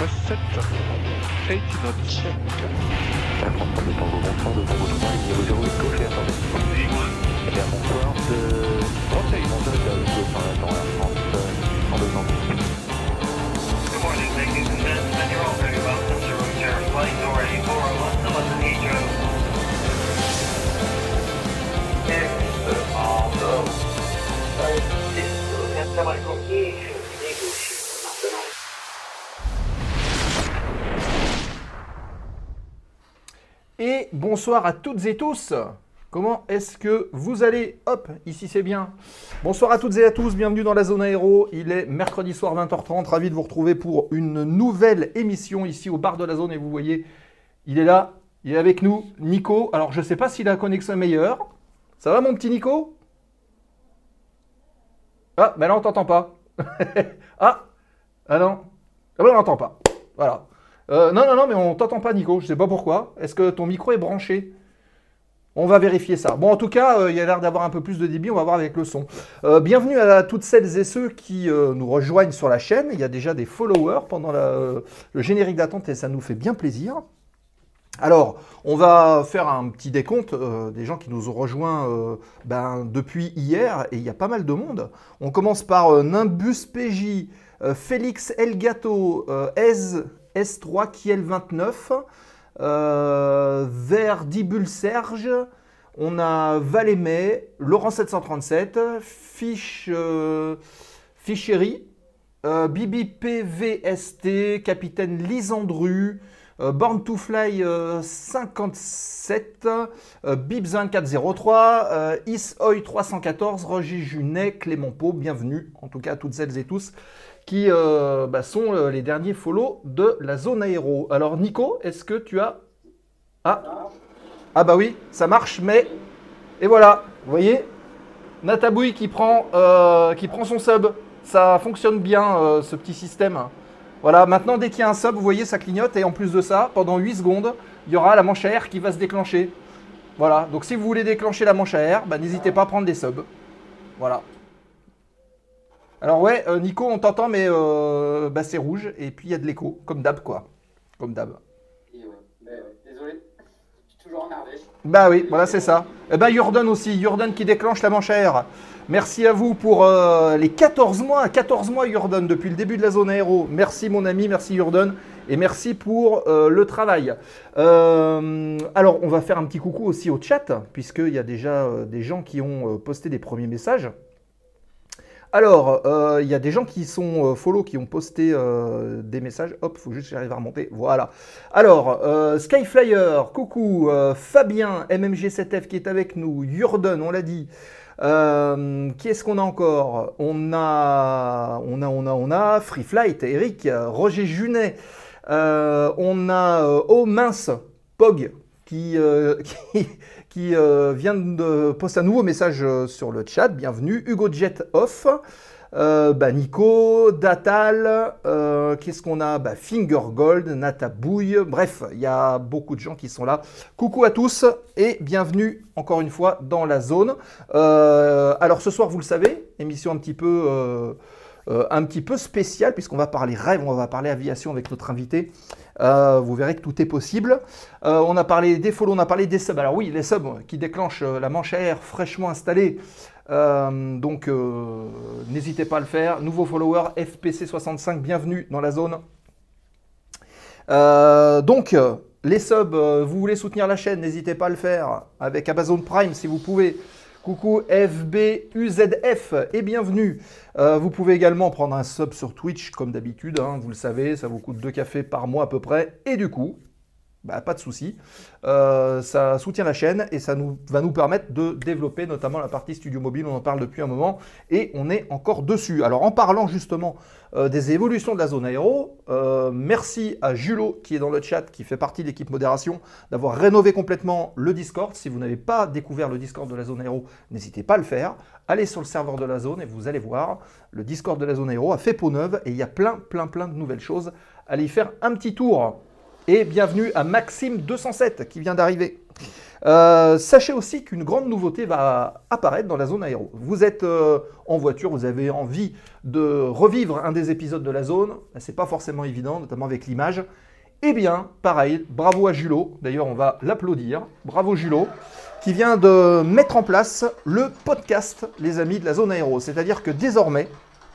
take-off. Press set. 80 knots check. La France prend le tango bonsoir de Tango 3 et niveau 0 est gauche et attendez. Et bien bonsoir de... Rotate. Bonsoir de Go par attend Air France, euh, en deux secondes. Good morning, ladies and gentlemen. You're all very welcome to Route Air Flight Door A401 to London Heathrow. Siamo al completion, maintenant. Et bonsoir à toutes et tous. Comment est-ce que vous allez? Hop, ici c'est bien. Bonsoir à toutes et à tous, bienvenue dans la zone aéro. Il est mercredi soir 20h30, ravi de vous retrouver pour une nouvelle émission ici au bar de la zone. Et vous voyez, il est là, il est avec nous, Nico. Alors je ne sais pas si la connexion meilleure. Ça va mon petit Nico? Ah, ben là on t'entend pas. ah, ah non, ah ben on n'entend pas. Voilà. Euh, non, non, non, mais on t'entend pas, Nico. Je sais pas pourquoi. Est-ce que ton micro est branché? On va vérifier ça. Bon, en tout cas, euh, il y a l'air d'avoir un peu plus de débit. On va voir avec le son. Euh, bienvenue à toutes celles et ceux qui nous rejoignent sur la chaîne. Il y a déjà des followers pendant le générique d'attente et ça nous fait bien plaisir. Alors, on va faire un petit décompte des gens qui nous ont rejoints ben, depuis hier, et il y a pas mal de monde. On commence par Nimbus PJ, Félix Elgato, Ez S3 Kiel 29, euh, Verdibule Serge, on a Valémé, Laurent 737, Fiche, euh, Fichery, euh, BBPVST, Capitaine Lisandru, Born to Fly euh, 57, euh, Bibs 2403, euh, Ishoy 314, Roger Junet, Clément Pau, bienvenue en tout cas à toutes celles et tous qui euh, bah, sont euh, les derniers follow de la zone aéro. Alors Nico, est-ce que tu as... Ah, ah bah oui, ça marche, mais... Et voilà, vous voyez? Natabouille qui prend, euh, qui prend son sub. Ça fonctionne bien ce petit système. Voilà, maintenant dès qu'il y a un sub, vous voyez, ça clignote et en plus de ça, pendant 8 secondes, il y aura la manche à air qui va se déclencher. Voilà, donc si vous voulez déclencher la manche à air, bah, n'hésitez pas à prendre des subs. Voilà. Alors ouais, euh, Nico, on t'entend, mais euh, bah, c'est rouge et puis il y a de l'écho, comme d'hab quoi. Comme d'hab. Et ouais, ouais, désolé, je suis toujours énervé. Bah oui, voilà, c'est ça. Et ben Jordan aussi, Jordan qui déclenche la manche à air. Merci à vous pour euh, les 14 mois, 14 mois Jordan depuis le début de la zone aéro. Merci mon ami, merci Jordan et merci pour le travail. Alors on va faire un petit coucou aussi au chat puisqu'il y a déjà des gens qui ont posté des premiers messages. Alors, euh, il y a des gens qui sont euh, follow, qui ont posté euh, des messages. Hop, faut juste que j'arrive à remonter. Voilà. Alors, Skyflyer, coucou. Fabien, MMG7F qui est avec nous. Jordan, on l'a dit. Qui est-ce qu'on a encore? On a, on a, on a, Free Flight, Eric, Roger Junet. On a Oh mince, Pog, qui, qui, euh, vient de poster un nouveau message euh, sur le chat. Bienvenue. Hugo Jet Off. Euh, bah, Nico, Datal, qu'est-ce qu'on a? Bah, Finger Gold, Nata Bouille, bref, il y a beaucoup de gens qui sont là. Coucou à tous et bienvenue encore une fois dans la zone. Alors ce soir, vous le savez, émission un petit peu, euh, un petit peu spéciale puisqu'on va parler rêve, on va parler aviation avec notre invité. Euh, vous verrez que tout est possible. Euh, on a parlé des follow, on a parlé des subs. Alors oui, les subs qui déclenchent la manche à air fraîchement installée. Donc n'hésitez pas à le faire. Nouveau follower FPC65, bienvenue dans la zone. Donc les subs, vous voulez soutenir la chaîne, n'hésitez pas à le faire avec Amazon Prime si vous pouvez. Coucou FBUZF et bienvenue. Euh, vous pouvez également prendre un sub sur Twitch comme d'habitude, hein, vous le savez, ça vous coûte deux cafés par mois à peu près. Et du coup, bah, pas de souci, Euh, ça soutient la chaîne et ça nous, va nous permettre de développer notamment la partie studio mobile, on en parle depuis un moment et on est encore dessus. Alors en parlant justement euh, des évolutions de la zone aéro, euh, merci à Julot qui est dans le chat, qui fait partie de l'équipe modération, d'avoir rénové complètement le Discord. Si vous n'avez pas découvert le Discord de la zone aéro, n'hésitez pas à le faire. Allez sur le serveur de la zone et vous allez voir, le Discord de la zone aéro a fait peau neuve et il y a plein, plein, plein de nouvelles choses. Allez y faire un petit tour. Et bienvenue à Maxime207 qui vient d'arriver. Euh, sachez aussi qu'une grande nouveauté va apparaître dans la zone aéro. Vous êtes euh, en voiture, vous avez envie de revivre un des épisodes de la zone, c'est pas forcément évident, notamment avec l'image. Eh bien, pareil, bravo à Julot, d'ailleurs on va l'applaudir, bravo Julot, qui vient de mettre en place le podcast, les amis de la zone aéro. C'est-à-dire que désormais,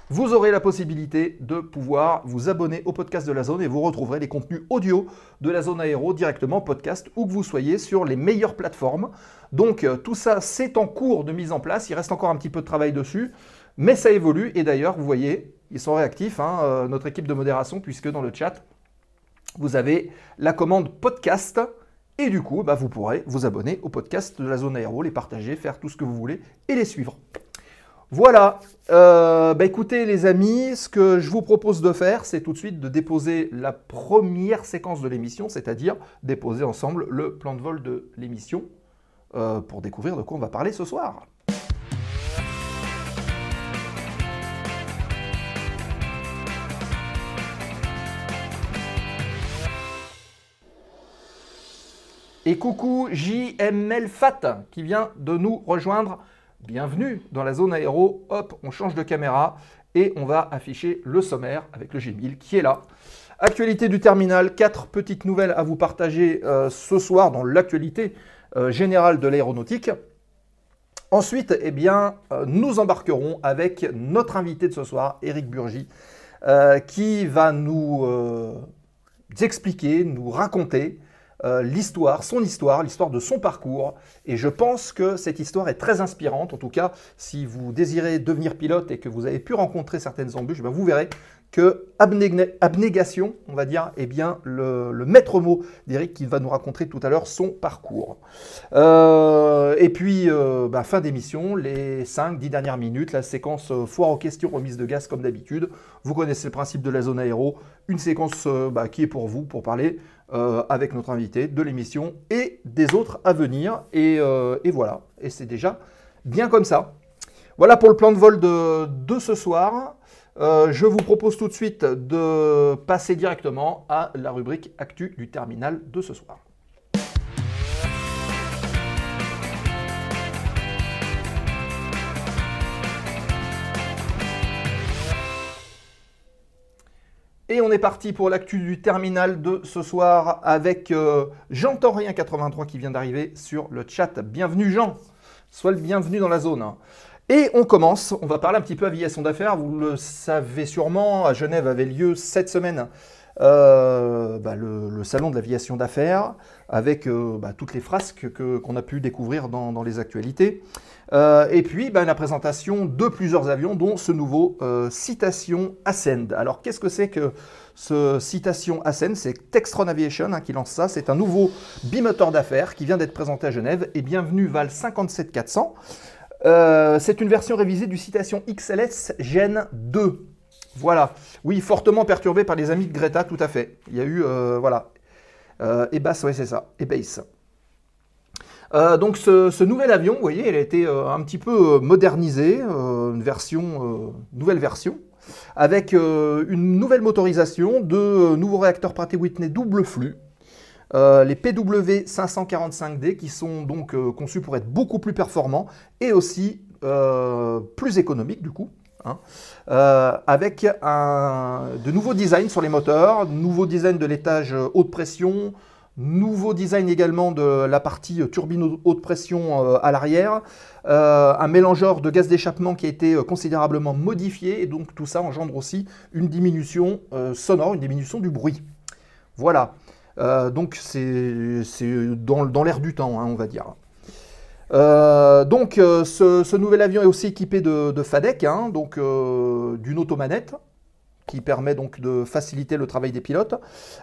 vous aurez la possibilité de pouvoir vous abonner au podcast de la zone et vous retrouverez les contenus audio de la zone aéro directement podcast où que vous soyez sur les meilleures plateformes. Donc euh, tout ça, c'est en cours de mise en place. Il reste encore un petit peu de travail dessus, mais ça évolue. Et d'ailleurs, vous voyez, ils sont réactifs, hein, euh, notre équipe de modération, puisque dans le chat, vous avez la commande podcast. Et du coup, bah, vous pourrez vous abonner au podcast de la zone aéro, les partager, faire tout ce que vous voulez et les suivre. Voilà, euh, bah, écoutez les amis, ce que je vous propose de faire, c'est tout de suite de déposer la première séquence de l'émission, c'est-à-dire déposer ensemble le plan de vol de l'émission euh, pour découvrir de quoi on va parler ce soir. Et coucou JML Fat qui vient de nous rejoindre. Bienvenue dans la zone aéro. Hop, on change de caméra et on va afficher le sommaire avec le G1000 qui est là. Actualité du terminal, quatre petites nouvelles à vous partager euh, ce soir dans l'actualité euh, générale de l'aéronautique. Ensuite, eh bien, euh, nous embarquerons avec notre invité de ce soir, Eric Burgy, qui va nous expliquer, nous raconter euh, l'histoire, son histoire, l'histoire de son parcours. Et je pense que cette histoire est très inspirante. En tout cas, si vous désirez devenir pilote et que vous avez pu rencontrer certaines embûches, ben vous verrez que abnégation, on va dire, est bien le, maître mot d'Eric qui va nous raconter tout à l'heure son parcours. Euh, et puis, euh, ben, fin d'émission, les 5-10 dernières minutes, la séquence foire aux questions, remise de gaz comme d'habitude. Vous connaissez le principe de la zone aéro, une séquence ben, qui est pour vous, pour parler euh, avec notre invité de l'émission et des autres à venir. Euh, et, voilà, et c'est déjà bien comme ça. Voilà pour le plan de vol de, ce soir. Euh, je vous propose tout de suite de passer directement à la rubrique Actu du terminal de ce soir. Et on est parti pour l'actu du terminal de ce soir avec euh, J'entends rien 83 qui vient d'arriver sur le chat. Bienvenue Jean, sois le bienvenu dans la zone. Et on commence, on va parler un petit peu aviation d'affaires. Vous le savez sûrement, à Genève avait lieu cette semaine euh, bah, le, salon de l'aviation d'affaires avec euh, bah, toutes les frasques qu'on a pu découvrir dans les actualités. Euh, et puis ben, la présentation de plusieurs avions, dont ce nouveau Citation Ascend. Alors qu'est-ce que c'est que ce Citation Ascend? C'est Textron Aviation hein, qui lance ça. C'est un nouveau bimoteur d'affaires qui vient d'être présenté à Genève. Et bienvenue Val 57400. Euh, c'est une version révisée du Citation XLS Gen 2. Voilà. Oui, fortement perturbé par les amis de Greta, tout à fait. Il y a eu, voilà. et basse, c'est ça. Et. Euh, donc ce, nouvel avion, vous voyez, il a été euh, un petit peu euh, modernisé, une version, nouvelle version, avec une nouvelle motorisation, de nouveaux réacteurs Pratt Whitney double flux, les PW 545D qui sont donc conçus pour être beaucoup plus performants et aussi plus économiques du coup. Hein, avec de nouveaux designs sur les moteurs, nouveaux designs de l'étage haute pression, Nouveau design également de la partie turbine haute pression euh, à l'arrière. Euh, un mélangeur de gaz d'échappement qui a été euh, considérablement modifié et donc tout ça engendre aussi une diminution sonore, une diminution du bruit. Voilà. Donc c'est dans, l'air du temps, hein, on va dire. donc ce, nouvel avion est aussi équipé de, FADEC, hein, donc d'une automanette qui permet donc de faciliter le travail des pilotes.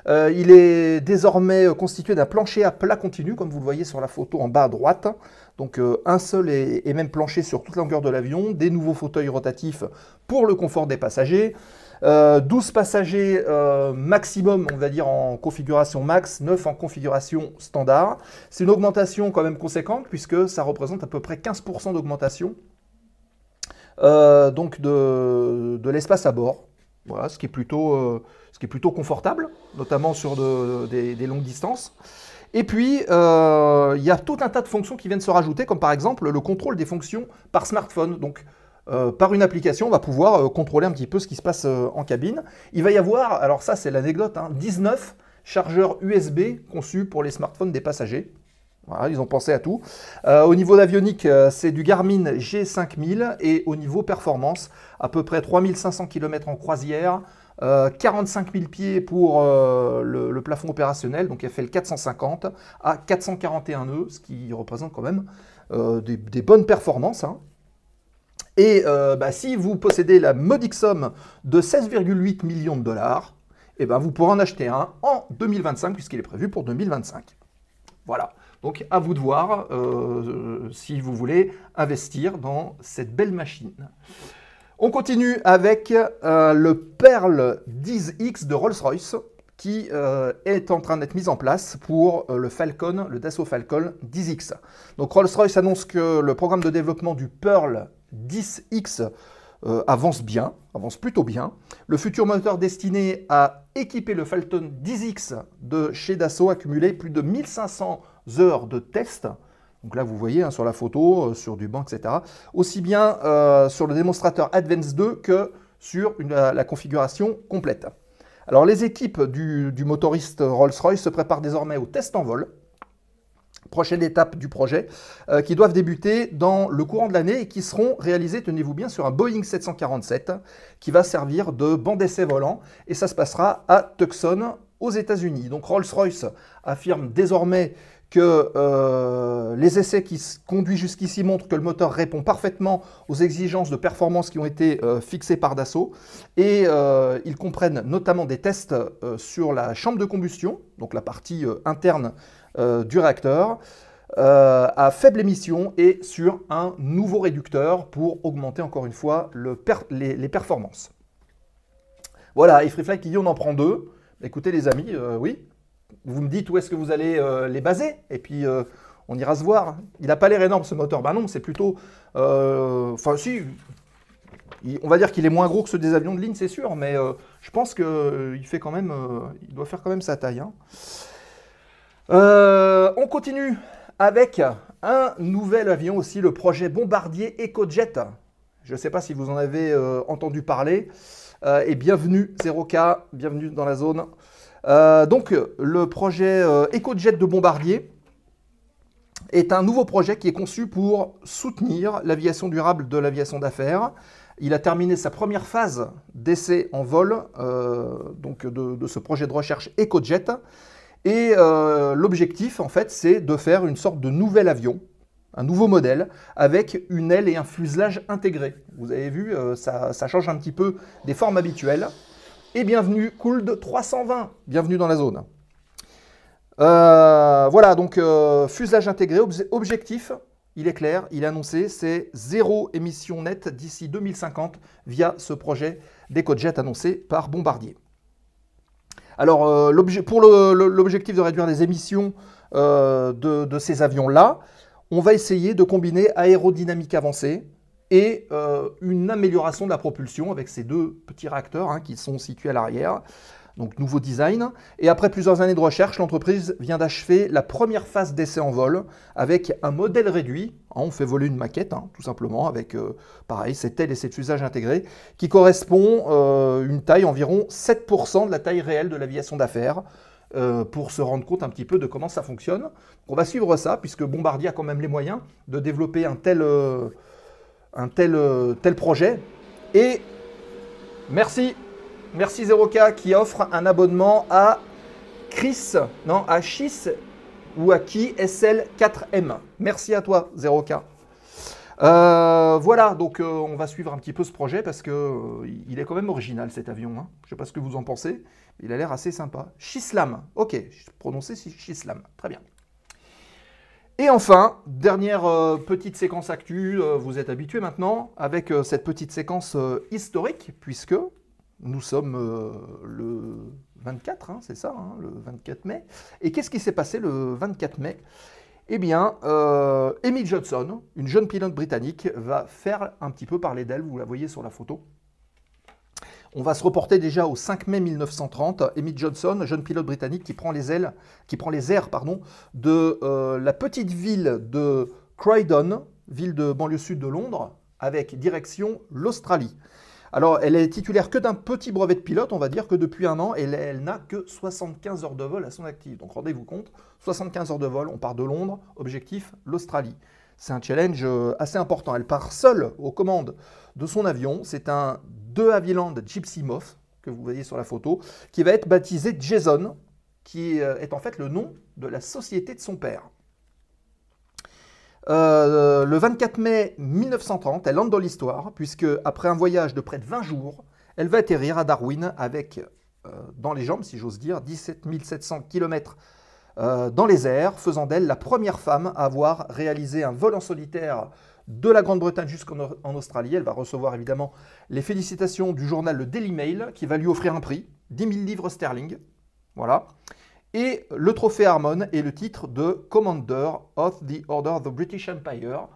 Euh, il est désormais constitué d'un plancher à plat continu, comme vous le voyez sur la photo en bas à droite. Donc euh, un seul et, même plancher sur toute la longueur de l'avion, des nouveaux fauteuils rotatifs pour le confort des passagers. 12 euh, passagers maximum, on va dire en configuration max, 9 en configuration standard. C'est une augmentation quand même conséquente puisque ça représente à peu près 15% d'augmentation donc de l'espace à bord. Ce qui est plutôt, euh, confortable, notamment sur des, longues distances. Et puis, euh, il y a tout un tas de fonctions qui viennent se rajouter, comme par exemple le contrôle des fonctions par smartphone. Euh, par une application, on va pouvoir euh, contrôler un petit peu ce qui se passe euh, en cabine. Il va y avoir, alors ça c'est l'anecdote, hein, 19 chargeurs USB conçus pour les smartphones des passagers. Ils ont pensé à tout. Au niveau d'avionique, c'est du Garmin G5000 et au niveau performance, à peu près 3500 km en croisière, euh, 45 000 pieds pour le, plafond opérationnel, donc FL 450 à 441 nœuds, ce qui représente quand même des, des bonnes performances. hein. Et euh, bah, si vous possédez la modique somme de 16,8 millions de dollars, eh ben, vous pourrez en acheter un en 2025 puisqu'il est prévu pour 2025. Voilà. Donc à vous de voir euh, si vous voulez investir dans cette belle machine. On continue avec euh, le Pearl 10X de Rolls-Royce qui est en train d'être mis en place pour le Falcon, le Dassault Falcon 10X. Donc Rolls-Royce annonce que le programme de développement du Pearl 10X euh, avance bien, avance plutôt bien. Le futur moteur destiné à équiper le Falcon 10X de chez Dassault a cumulé plus de 1500 heures de tests. Donc là, vous voyez hein, sur la photo, euh, sur du banc, etc. Aussi bien euh, sur le démonstrateur Advance 2 que sur la configuration complète. Alors les équipes du, du motoriste Rolls-Royce se préparent désormais au test en vol prochaine étape du projet, euh, qui doivent débuter dans le courant de l'année et qui seront réalisés, tenez-vous bien, sur un Boeing 747 qui va servir de banc d'essai volant et ça se passera à Tucson aux États-Unis. Donc Rolls-Royce affirme désormais que euh, les essais qui se conduisent jusqu'ici montrent que le moteur répond parfaitement aux exigences de performance qui ont été euh, fixées par Dassault et ils comprennent notamment des tests sur la chambre de combustion, donc la partie interne euh, du réacteur, euh, à faible émission et sur un nouveau réducteur pour augmenter encore une fois les, performances. Voilà, et qui dit on en prend deux. Écoutez les amis, euh, oui, vous me dites où est-ce que vous allez les baser et puis on ira se voir. Il n'a pas l'air énorme ce moteur, bah non, c'est plutôt... Enfin si, on va dire qu'il est moins gros que ceux des avions de ligne, c'est sûr, mais je pense qu'il fait quand même, il doit faire quand même sa taille. hein. Euh, on continue avec un nouvel avion aussi, le projet Bombardier EcoJet. Je ne sais pas si vous en avez euh, entendu parler. Euh, et bienvenue 0K, bienvenue dans la zone. Donc le projet EcoJet de Bombardier est un nouveau projet qui est conçu pour soutenir l'aviation durable de l'aviation d'affaires. Il a terminé sa première phase d'essai en vol donc de ce projet de recherche EcoJet. Et euh, l'objectif, en fait, c'est de faire une sorte de nouvel avion, un nouveau modèle, avec une aile et un fuselage intégrés. Vous avez vu, euh, ça, change un petit peu des formes habituelles. Et bienvenue, Cooled 320, bienvenue dans la zone. Euh, voilà, donc fuselage intégré, obje- objectif, il est clair, il est annoncé, c'est zéro émission nette d'ici 2050 via ce projet d'EcoJet annoncé par Bombardier. Alors, euh, pour l'objectif de réduire les émissions euh, de, de ces avions-là, on va essayer de combiner aérodynamique avancée et euh, une amélioration de la propulsion avec ces deux petits réacteurs hein, qui sont situés à l'arrière. Donc, nouveau design. Et après plusieurs années de recherche, l'entreprise vient d'achever la première phase d'essai en vol avec un modèle réduit. On fait voler une maquette, hein, tout simplement, avec euh, pareil, cette aile et cette fusage intégré, qui correspond euh, une taille environ 7% de la taille réelle de l'aviation d'affaires, euh, pour se rendre compte un petit peu de comment ça fonctionne. On va suivre ça, puisque Bombardier a quand même les moyens de développer un tel, euh, projet. Et merci, merci 0K qui offre un abonnement à Chris, non, à Chis qui SL4M. Merci à toi 0K. Euh, voilà, donc euh, on va suivre un petit peu ce projet parce que euh, il est quand même original cet avion. hein. Je ne sais pas ce que vous en pensez, il a l'air assez sympa. Chislam, ok, prononcé Chislam, très bien. Et enfin, dernière euh, petite séquence actu, vous êtes habitués maintenant, avec cette petite séquence historique, puisque nous sommes le 24, hein, c'est ça, hein, le 24 mai. Et qu'est-ce qui s'est passé le 24 mai? Eh bien, euh, Amy Johnson, une jeune pilote britannique, va faire un petit peu parler d'elle, vous la voyez sur la photo. On va se reporter déjà au 5 mai 1930. Emmett Johnson, jeune pilote britannique qui prend les ailes, qui prend les airs, pardon, de euh, la petite ville de Croydon, ville de banlieue sud de Londres, avec direction l'Australie. Alors, elle est titulaire que d'un petit brevet de pilote, on va dire que depuis un an, elle, n'a que 75 heures de vol à son actif. Donc, rendez-vous compte, 75 heures de vol, on part de Londres, objectif l'Australie. C'est un challenge euh, assez important. Elle part seule aux commandes de son avion. C'est un de Havilland Gypsy Moth, que vous voyez sur la photo, qui va être baptisé Jason, qui euh, est en fait le nom de la société de son père. Euh, le 24 mai 1930, elle entre dans l'histoire, puisque après un voyage de près de 20 jours, elle va atterrir à Darwin avec, euh, dans les jambes, si j'ose dire, 17 700 km dans les airs, faisant d'elle la première femme à avoir réalisé un vol en solitaire de la Grande-Bretagne jusqu'en Australie. Elle va recevoir évidemment les félicitations du journal Le Daily Mail, qui va lui offrir un prix, 10 000 livres sterling. Voilà et le trophée Harmon est le titre de Commander of the Order of the British Empire,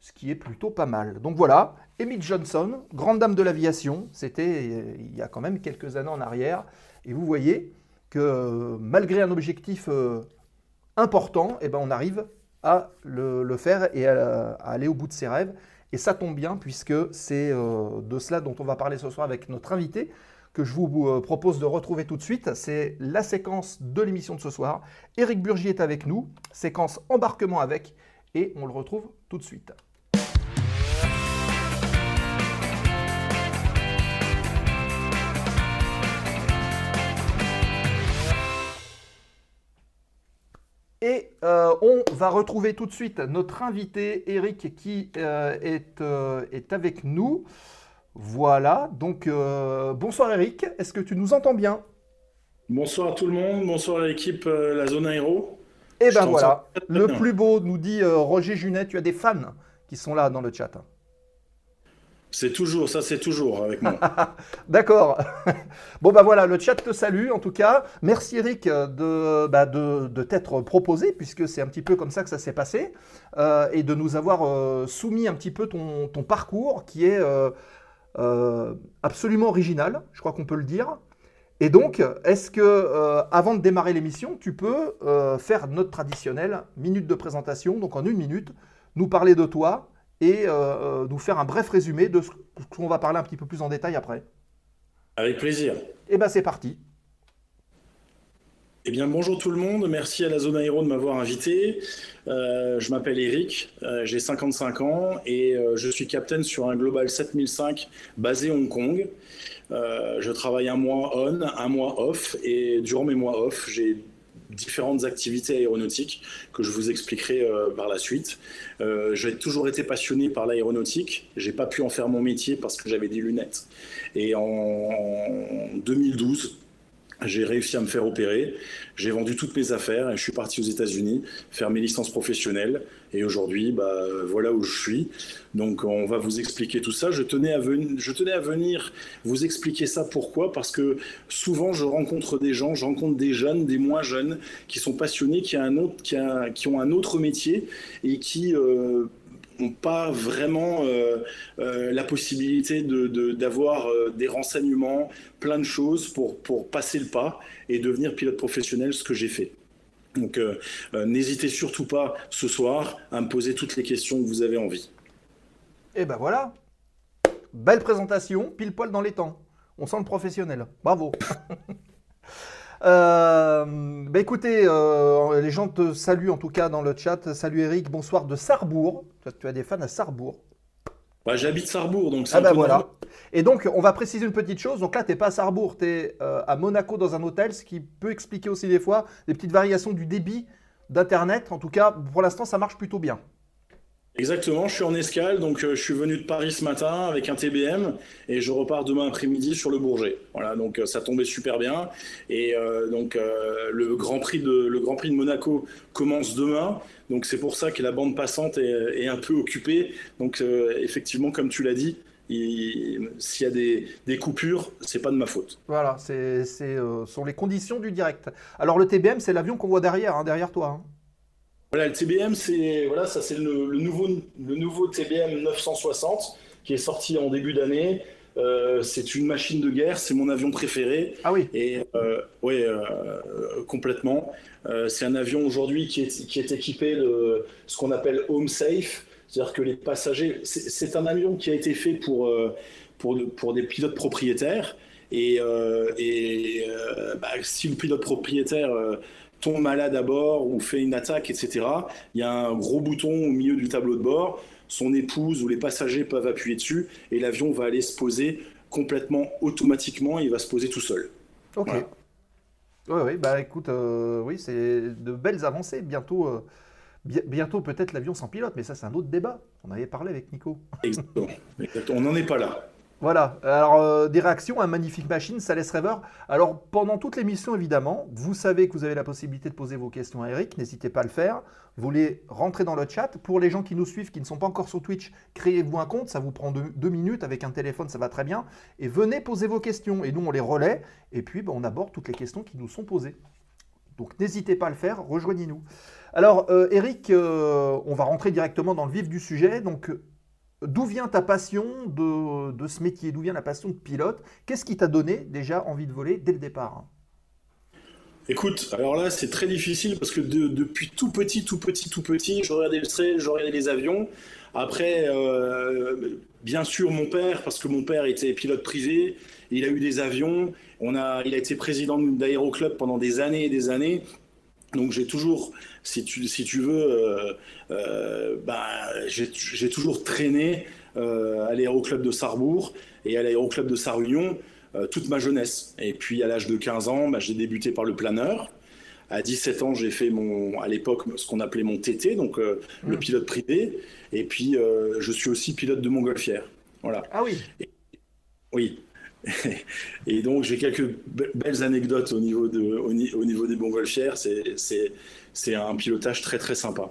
ce qui est plutôt pas mal. Donc voilà, Emily Johnson, grande dame de l'aviation, c'était euh, il y a quand même quelques années en arrière, et vous voyez que malgré un objectif euh, important, eh ben on arrive à le, faire et à, aller au bout de ses rêves. Et ça tombe bien puisque c'est euh, de cela dont on va parler ce soir avec notre invité, que je vous euh, propose de retrouver tout de suite. C'est la séquence de l'émission de ce soir. Éric Burgi est avec nous, séquence embarquement avec, et on le retrouve tout de suite. Et euh, on va retrouver tout de suite notre invité, Eric, qui euh, est, est, avec nous. Voilà, donc euh, bonsoir Eric, est-ce que tu nous entends bien? Bonsoir à tout le monde, bonsoir à l'équipe euh, La Zone Aéro. Et eh ben voilà, le plus beau nous dit euh, Roger Junet, tu as des fans qui sont là dans le chat. C'est toujours, ça c'est toujours avec moi. D'accord. bon bah voilà, le chat te salue en tout cas. Merci Eric de, bah, de, t'être proposé, puisque c'est un petit peu comme ça que ça s'est passé, et de nous avoir soumis un petit peu ton, ton parcours qui est euh, absolument original, je crois qu'on peut le dire. Et donc, est-ce que, euh, avant de démarrer l'émission, tu peux euh, faire notre traditionnelle minute de présentation, donc en une minute, nous parler de toi et nous faire un bref résumé de ce qu'on va parler un petit peu plus en détail après? Avec plaisir. Eh bien, c'est parti. Eh bien, bonjour tout le monde. Merci à la Zone Aéro de m'avoir invité. Euh, je m'appelle Eric, euh, j'ai 55 ans et euh, je suis capitaine sur un Global 7005 basé Hong Kong. je travaille un mois on, un mois off et durant mes mois off, j'ai différentes activités aéronautiques que je vous expliquerai par la suite. j'ai toujours été passionné par l'aéronautique. J'ai pas pu en faire mon métier parce que j'avais des lunettes. Et en 2012, j'ai réussi à me faire opérer, j'ai vendu toutes mes affaires et je suis parti aux États-Unis faire mes licences professionnelles. Et aujourd'hui, bah, voilà où je suis. Donc, on va vous expliquer tout ça. Je tenais, à venir vous expliquer ça. Pourquoi? Parce que souvent, je rencontre des gens, je rencontre des jeunes, des moins jeunes, qui sont passionnés, qui ont un autre métier et qui. Euh, pas vraiment euh, euh, la possibilité d'avoir de, euh, des renseignements, plein de choses pour, pour passer le pas et devenir pilote professionnel, ce que j'ai fait. Donc n'hésitez surtout pas ce soir à me poser toutes les questions que vous avez envie. Et ben voilà, belle présentation, pile poil dans les temps. On sent le professionnel. Bravo. Euh, bah écoutez, euh, les gens te saluent en tout cas dans le chat. Salut Eric, bonsoir de Sarrebourg. Tu as des fans à Sarrebourg. Bah, J'habite Sarrebourg, donc c'est ah bah voilà. Et donc, on va préciser une petite chose. Donc là, tu n'es pas à Sarrebourg, tu es euh, à Monaco dans un hôtel, ce qui peut expliquer aussi des fois des petites variations du débit d'Internet. En tout cas, pour l'instant, ça marche plutôt bien. Exactement, je suis en escale, donc euh, je suis venu de Paris ce matin avec un TBM et je repars demain après-midi sur le Bourget. Voilà, donc euh, ça tombait super bien. Et euh, donc le Grand Prix de le Grand Prix de Monaco commence demain, donc c'est pour ça que la bande passante est, un peu occupée. Donc effectivement, comme tu l'as dit, s'il y a des, des coupures, c'est pas de ma faute. Voilà, c'est sont les conditions du direct. Alors le TBM, c'est l'avion qu'on voit derrière, hein, derrière toi. Hein. Voilà, le TBM, c'est voilà, ça c'est le, nouveau, le nouveau TBM 960 qui est sorti en début d'année. Euh, c'est une machine de guerre, c'est mon avion préféré. Ah oui. Et euh, oui, euh, complètement. C'est un avion aujourd'hui qui est, qui est équipé de ce qu'on appelle home safe, c'est-à-dire que les passagers. C'est un avion qui a été fait pour, pour, pour des pilotes propriétaires. Et, et bah, si le pilote propriétaire tombe malade à bord ou fait une attaque, etc., il y a un gros bouton au milieu du tableau de bord. Son épouse ou les passagers peuvent appuyer dessus et l'avion va aller se poser complètement automatiquement. Il va se poser tout seul. Ok. Voilà. Oui, oui, bah écoute, euh, oui, c'est de belles avancées. Bientôt, euh, bi- bientôt peut-être l'avion sans pilote, mais ça, c'est un autre débat. On avait parlé avec Nico. Exactement. Exactement. On n'en est pas là. Voilà, alors euh, des réactions à Magnifique Machine, ça laisse rêveur. Alors pendant toute l'émission, évidemment, vous savez que vous avez la possibilité de poser vos questions à Eric, n'hésitez pas à le faire. Vous les rentrez dans le chat. Pour les gens qui nous suivent, qui ne sont pas encore sur Twitch, créez-vous un compte, ça vous prend deux, minutes, avec un téléphone, ça va très bien. Et venez poser vos questions, et nous on les relaie, et puis bah, on aborde toutes les questions qui nous sont posées. Donc n'hésitez pas à le faire, rejoignez-nous. Alors euh, Eric, euh, on va rentrer directement dans le vif du sujet. Donc D'où vient ta passion de, ce métier? D'où vient la passion de pilote? Qu'est-ce qui t'a donné déjà envie de voler dès le départ? Écoute, alors là, c'est très difficile parce que de- depuis tout petit, tout petit, tout petit, je regardais le les avions. Après, euh, bien sûr, mon père, parce que mon père était pilote privé, il a eu des avions. On a, il a été président d'aéroclub pendant des années et des années. Donc j'ai toujours, si tu, si tu veux, euh, euh, bah, j'ai toujours traîné euh, à l'aéroclub de Sarrebourg et à l'aéroclub de Sarre-Union euh, toute ma jeunesse. Et puis à l'âge de 15 ans, bah, j'ai débuté par le planeur. À 17 ans, j'ai fait mon, à l'époque ce qu'on appelait mon TT, donc euh, le pilote privé. Et puis euh, je suis aussi pilote de montgolfière. Voilà. Ah oui, Oui. Et donc j'ai quelques be- belles anecdotes au niveau, de, au, ni- au niveau des montgolfières. C'est, c'est, un pilotage très très sympa.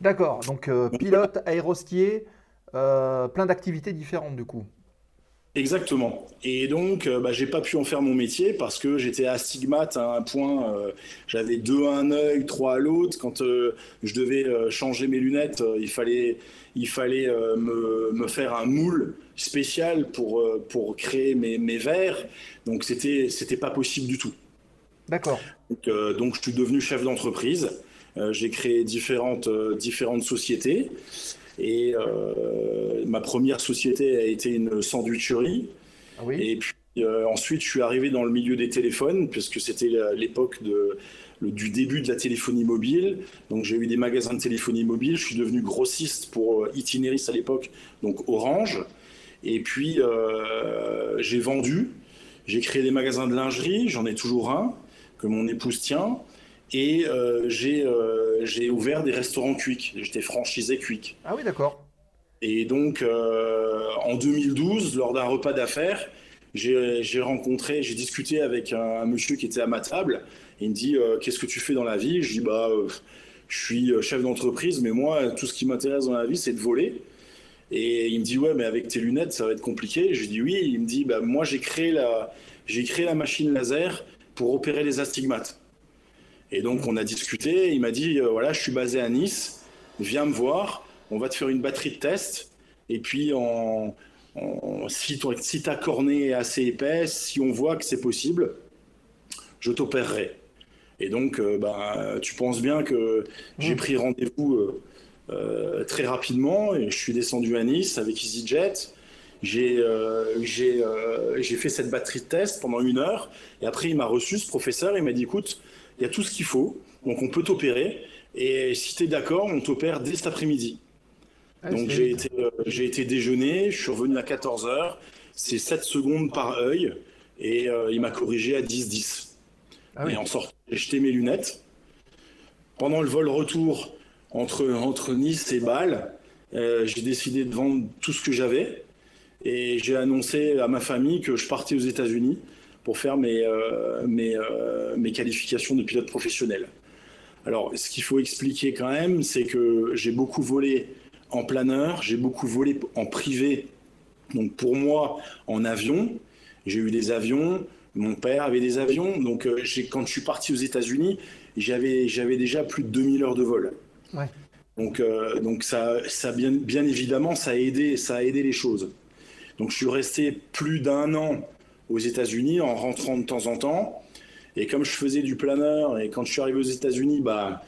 d'accord. Donc euh, pilote, aérostier, euh, plein d'activités différentes du coup. Exactement. Et donc, euh, bah, j'ai pas pu en faire mon métier parce que j'étais astigmate à un point. euh, j'avais deux à un œil, trois à l'autre. Quand euh, je devais changer mes lunettes, il fallait, il fallait me, me faire un moule spécial pour, euh, pour créer mes, mes verres. Donc, c'était, c'était pas possible du tout. D'accord. Donc, euh, donc, je suis devenu chef d'entreprise. Euh, j'ai créé différentes, euh, différentes sociétés. Et ma première société a été une sandwicherie. Ah oui. Et puis ensuite, je suis arrivé dans le milieu des téléphones, puisque c'était l'époque de, le- du début de la téléphonie mobile. Donc j'ai eu des magasins de téléphonie mobile. Je suis devenu grossiste pour Itineris à l'époque, donc Orange. Et puis euh, j'ai vendu. J'ai créé des magasins de lingerie. J'en ai toujours un que mon épouse tient. Et euh, j'ai euh, j'ai ouvert des restaurants Quick. J'étais franchisé Quick. Ah oui, d'accord. Et donc, euh, en 2012, lors d'un repas d'affaires, j'ai j'ai rencontré, j'ai discuté avec un, un monsieur qui était à ma table. Il me dit euh, Qu'est-ce que tu fais dans la vie? Je dis bah, euh, Je suis chef d'entreprise, mais moi, tout ce qui m'intéresse dans la vie, c'est de voler. Et il me dit Ouais, mais avec tes lunettes, ça va être compliqué. Je lui dis Oui. Il me dit bah, Moi, j'ai créé, la, j'ai créé la machine laser pour opérer les astigmates. Et donc, on a discuté. Il m'a dit euh, Voilà, je suis basé à Nice, viens me voir on va te faire une batterie de test. Et puis, en, en- si, ta cornée est assez épaisse, si on voit que c'est possible, je t'opérerai. Et donc, euh, bah, tu penses bien que j'ai Mm. pris rendez-vous euh, très rapidement et je suis descendu à Nice avec EasyJet. J'ai euh, j'ai, euh, fait cette batterie de test pendant une heure. Et après, il m'a reçu, ce professeur. Il m'a dit écoute, il y a tout ce qu'il faut. Donc, on peut t'opérer. Et si tu es d'accord, on t'opère dès cet après-midi. Ah, Donc j'ai été, euh, j'ai été déjeuner, je suis revenu à 14h, c'est 7 secondes par œil, et euh, il m'a corrigé à 10-10. Ah oui. Et en sortant, j'ai jeté mes lunettes. Pendant le vol retour entre, Nice et Bâle, euh, j'ai décidé de vendre tout ce que j'avais, et j'ai annoncé à ma famille que je partais aux États-Unis pour faire mes, euh, mes, euh, mes qualifications de pilote professionnel. Alors, ce qu'il faut expliquer quand même, c'est que j'ai beaucoup volé en planeur, j'ai beaucoup volé en privé. Donc pour moi, en avion, j'ai eu des avions, mon père avait des avions. Donc quand je suis parti aux États-Unis, j'avais déjà plus de 2000 heures de vol. Donc, euh, donc ça, ça bien, évidemment, ça a aidé, ça a aidé les choses. Donc je suis resté plus d'un an aux États-Unis en rentrant de temps en temps. Et comme je faisais du planeur, et quand je suis arrivé aux États-Unis, bah,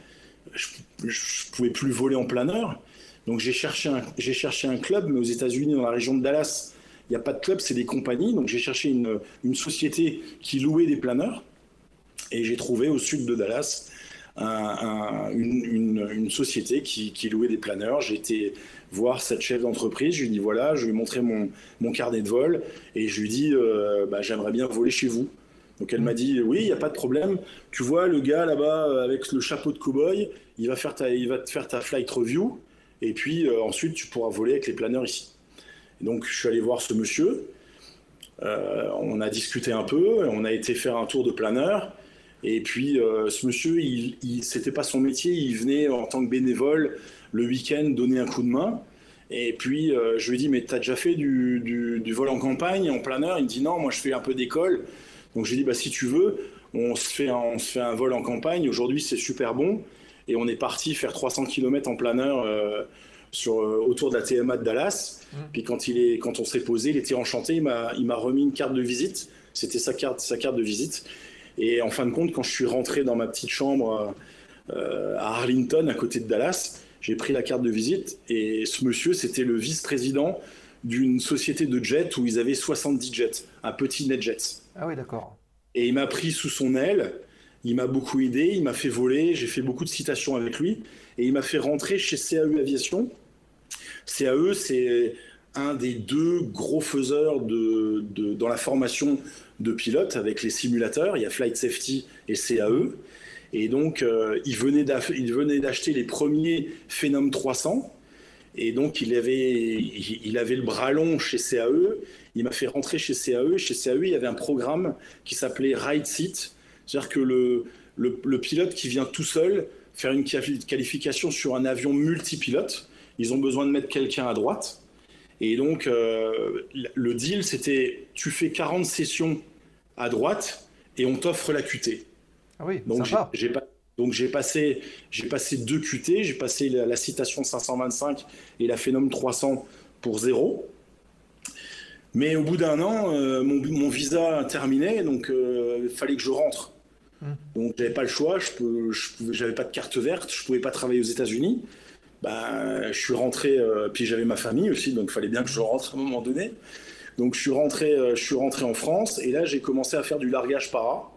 je, je pouvais plus voler en planeur. Donc j'ai cherché, un, cherché un club, mais aux États-Unis, dans la région de Dallas, il n'y a pas de club, c'est des compagnies. Donc j'ai cherché une, une, société qui louait des planeurs. Et j'ai trouvé au sud de Dallas un, un, une, société qui, louait des planeurs. J'ai été voir cette chef d'entreprise. Je lui dit voilà, je lui ai montré mon, mon carnet de vol. Et je lui dit euh, bah, j'aimerais bien voler chez vous. Donc elle m'a dit oui, il n'y a pas de problème. Tu vois le gars là-bas avec le chapeau de cow-boy, il va faire il va te faire ta flight review et puis euh, ensuite tu pourras voler avec les planeurs ici. Donc je suis allé voir ce monsieur. Euh, on a discuté un peu, on a été faire un tour de planeur. Et puis euh, ce monsieur, il, il c'était pas son métier, il venait en tant que bénévole le week-end donner un coup de main. Et puis euh, je lui ai dit mais t'as déjà fait du, du, du, vol en campagne, en planeur Il me dit non, moi je fais un peu d'école. Donc j'ai dit bah si tu veux, on se fait un, on se fait un vol en campagne. Aujourd'hui c'est super bon. Et on est parti faire 300 km en planeur euh, sur, euh, autour de la TMA de Dallas. Mmh. Puis quand, il est, quand on s'est posé, il était enchanté. Il m'a remis une carte de visite. C'était sa carte, sa carte de visite. Et en fin de compte, quand je suis rentré dans ma petite chambre euh, à Arlington, à côté de Dallas, j'ai pris la carte de visite. Et ce monsieur, c'était le vice-président d'une société de jets où ils avaient 70 jets, un petit NetJets. Ah oui, d'accord. Et il m'a pris sous son aile. Il m'a beaucoup aidé, il m'a fait voler, j'ai fait beaucoup de citations avec lui, et il m'a fait rentrer chez CAE Aviation. CAE, c'est un des deux gros faiseurs de, dans la formation de pilotes avec les simulateurs. Il y a Flight Safety et CAE. Et donc, euh, il venait d'acheter les premiers Phenom 300. Et donc, il avait, il avait le bras long chez CAE. Il m'a fait rentrer chez CAE. Chez CAE, il y avait un programme qui s'appelait Ride Seat c'est-à-dire que le, le, le, pilote qui vient tout seul faire une qualification sur un avion multipilote, ils ont besoin de mettre quelqu'un à droite. Et donc, euh, le deal, c'était tu fais 40 sessions à droite et on t'offre la QT. Ah oui, donc j'ai pas. Donc j'ai passé, j'ai passé deux QT, j'ai passé la, la, citation 525 et la Phenom 300 pour zéro. Mais au bout d'un an, euh, mon, mon, visa terminait, donc il euh, fallait que je rentre. Mmh. Donc j'avais pas le choix, je n'avais pas de carte verte, je pouvais pas travailler aux États-Unis. Bah, je suis rentré, euh, puis j'avais ma famille aussi, donc il fallait bien que je rentre à un moment donné. Donc je suis rentré, euh, je suis rentré en France et là j'ai commencé à faire du largage para.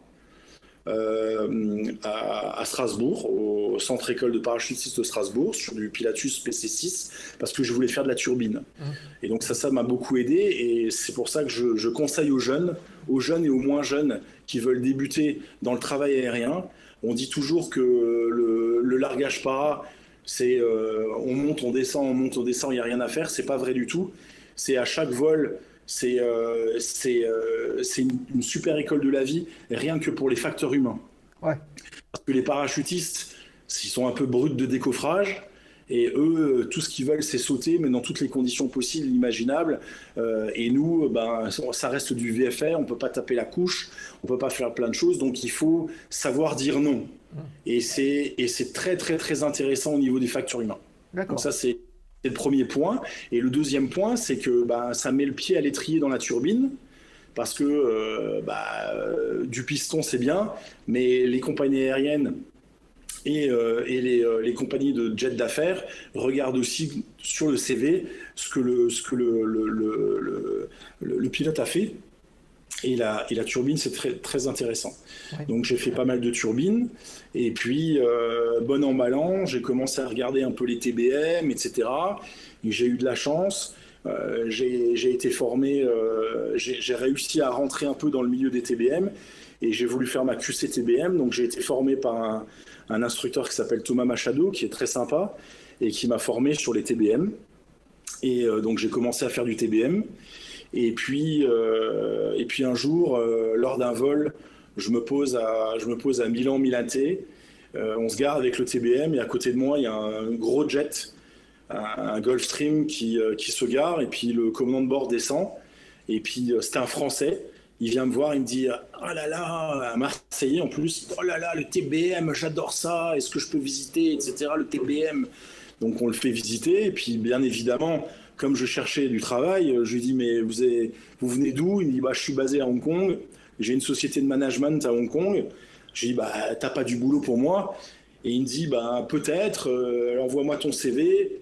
Euh, à, à, Strasbourg, au centre école de parachutistes de Strasbourg, sur du Pilatus PC6, parce que je voulais faire de la turbine. Mmh. Et donc ça, ça m'a beaucoup aidé, et c'est pour ça que je, je, conseille aux jeunes, aux jeunes et aux moins jeunes qui veulent débuter dans le travail aérien. On dit toujours que le, le largage para, c'est euh, on monte, on descend, on monte, on descend, il n'y a rien à faire. C'est pas vrai du tout. C'est à chaque vol c'est euh, euh, une, une, super école de la vie, rien que pour les facteurs humains. Ouais. Parce que les parachutistes, ils sont un peu bruts de décoffrage, et eux, tout ce qu'ils veulent, c'est sauter, mais dans toutes les conditions possibles, imaginables. Euh, et nous, ben, ça reste du VFR, on ne peut pas taper la couche, on ne peut pas faire plein de choses, donc il faut savoir dire non. Et c'est très, très, très intéressant au niveau des facteurs humains. Donc ça, c'est le premier point. Et le deuxième point, c'est que bah, ça met le pied à l'étrier dans la turbine. Parce que euh, bah, euh, du piston, c'est bien, mais les compagnies aériennes et, euh, et les, euh, les, compagnies de jet d'affaires regardent aussi sur le CV ce que le, ce que le, le, le, le pilote a fait. Et la, et la turbine, c'est très, très intéressant. Ouais. Donc j'ai fait pas mal de turbines. Et puis, euh, bon an, mal an, j'ai commencé à regarder un peu les TBM, etc. J'ai eu de la chance. Euh, j'ai été formé, euh, j'ai réussi à rentrer un peu dans le milieu des TBM. Et j'ai voulu faire ma QC TBM. Donc j'ai été formé par un, un instructeur qui s'appelle Thomas Machado, qui est très sympa, et qui m'a formé sur les TBM. Et donc j'ai commencé à faire du TBM. Et puis, euh, et puis un jour, euh, lors d'un vol, je me pose à, je me pose à Milan Milaté. Euh, on se gare avec le TBM et à côté de moi, il y a un gros jet, un, Gulfstream qui, qui, se gare. Et puis le commandant de bord descend. Et puis c'était un Français. Il vient me voir, il me dit Oh là là, un Marseillais en plus, oh là là, le TBM, j'adore ça, est-ce que je peux visiter, etc. Le TBM. Donc on le fait visiter. Et puis bien évidemment, comme je cherchais du travail, euh, je lui dis mais vous, avez- vous venez d'où? Il me dit bah je suis basé à Hong Kong, j'ai une société de management à Hong Kong. Je lui dis bah t'as pas du boulot pour moi? Et il me dit bah peut-être, euh, envoie-moi ton CV.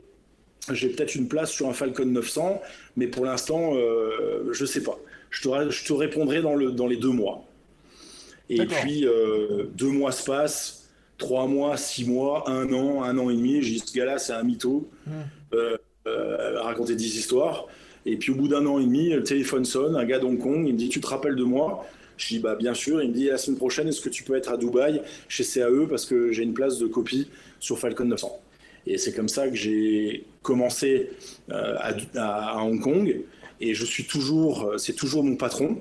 J'ai peut-être une place sur un Falcon 900, mais pour l'instant euh, je sais pas. Je te, je te répondrai dans, le, dans les deux mois. Et puis euh, deux mois se passent, trois mois, six mois, un an, un an et demi. J'ai dit ce gars-là c'est un mytho. Euh, à raconter 10 histoires. Et puis au bout d'un an et demi, le téléphone sonne, un gars d'Hong Kong, il me dit Tu te rappelles de moi? Je dis Bah bien sûr. Il me dit La semaine prochaine, est-ce que tu peux être à Dubaï chez CAE parce que j'ai une place de copie sur Falcon 900 Et c'est comme ça que j'ai commencé euh, à, à- Hong Kong. Et je suis toujours, euh, c'est toujours mon patron.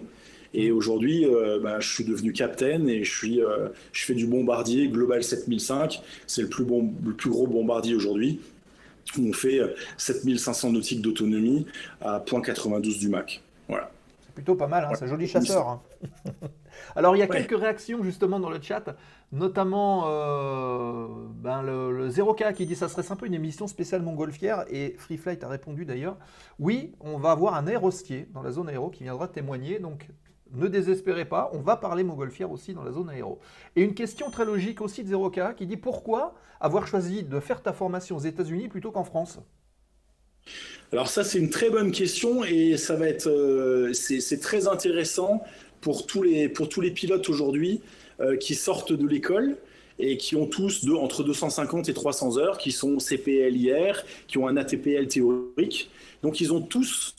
Et aujourd'hui, euh, bah, je suis devenu capitaine et je, suis, euh, je fais du bombardier Global 7005. C'est le plus, bon, le plus gros bombardier aujourd'hui. Où On fait euh, 7500 nautiques d'autonomie à 0.92 du Mach. Voilà. C'est plutôt pas mal, hein, Ouais. c'est un joli chasseur. hein. Alors, il y a Ouais. quelques réactions justement dans le chat, notamment euh, ben, le, le 0K qui dit ça serait sympa une émission spéciale montgolfière et Free Flight a répondu d'ailleurs oui, on va avoir un aérostier dans la zone aéro qui viendra témoigner donc ne désespérez pas, on va parler montgolfière aussi dans la zone aéro. Et une question très logique aussi de 0K qui dit pourquoi avoir choisi de faire ta formation aux États-Unis plutôt qu'en France? Alors ça, c'est une très bonne question et ça va être, euh, c'est très intéressant pour tous les, pour tous les pilotes aujourd'hui euh, qui sortent de l'école et qui ont tous de, entre 250 et 300 heures, qui sont CPLIR, qui ont un ATPL théorique. Donc ils ont tous,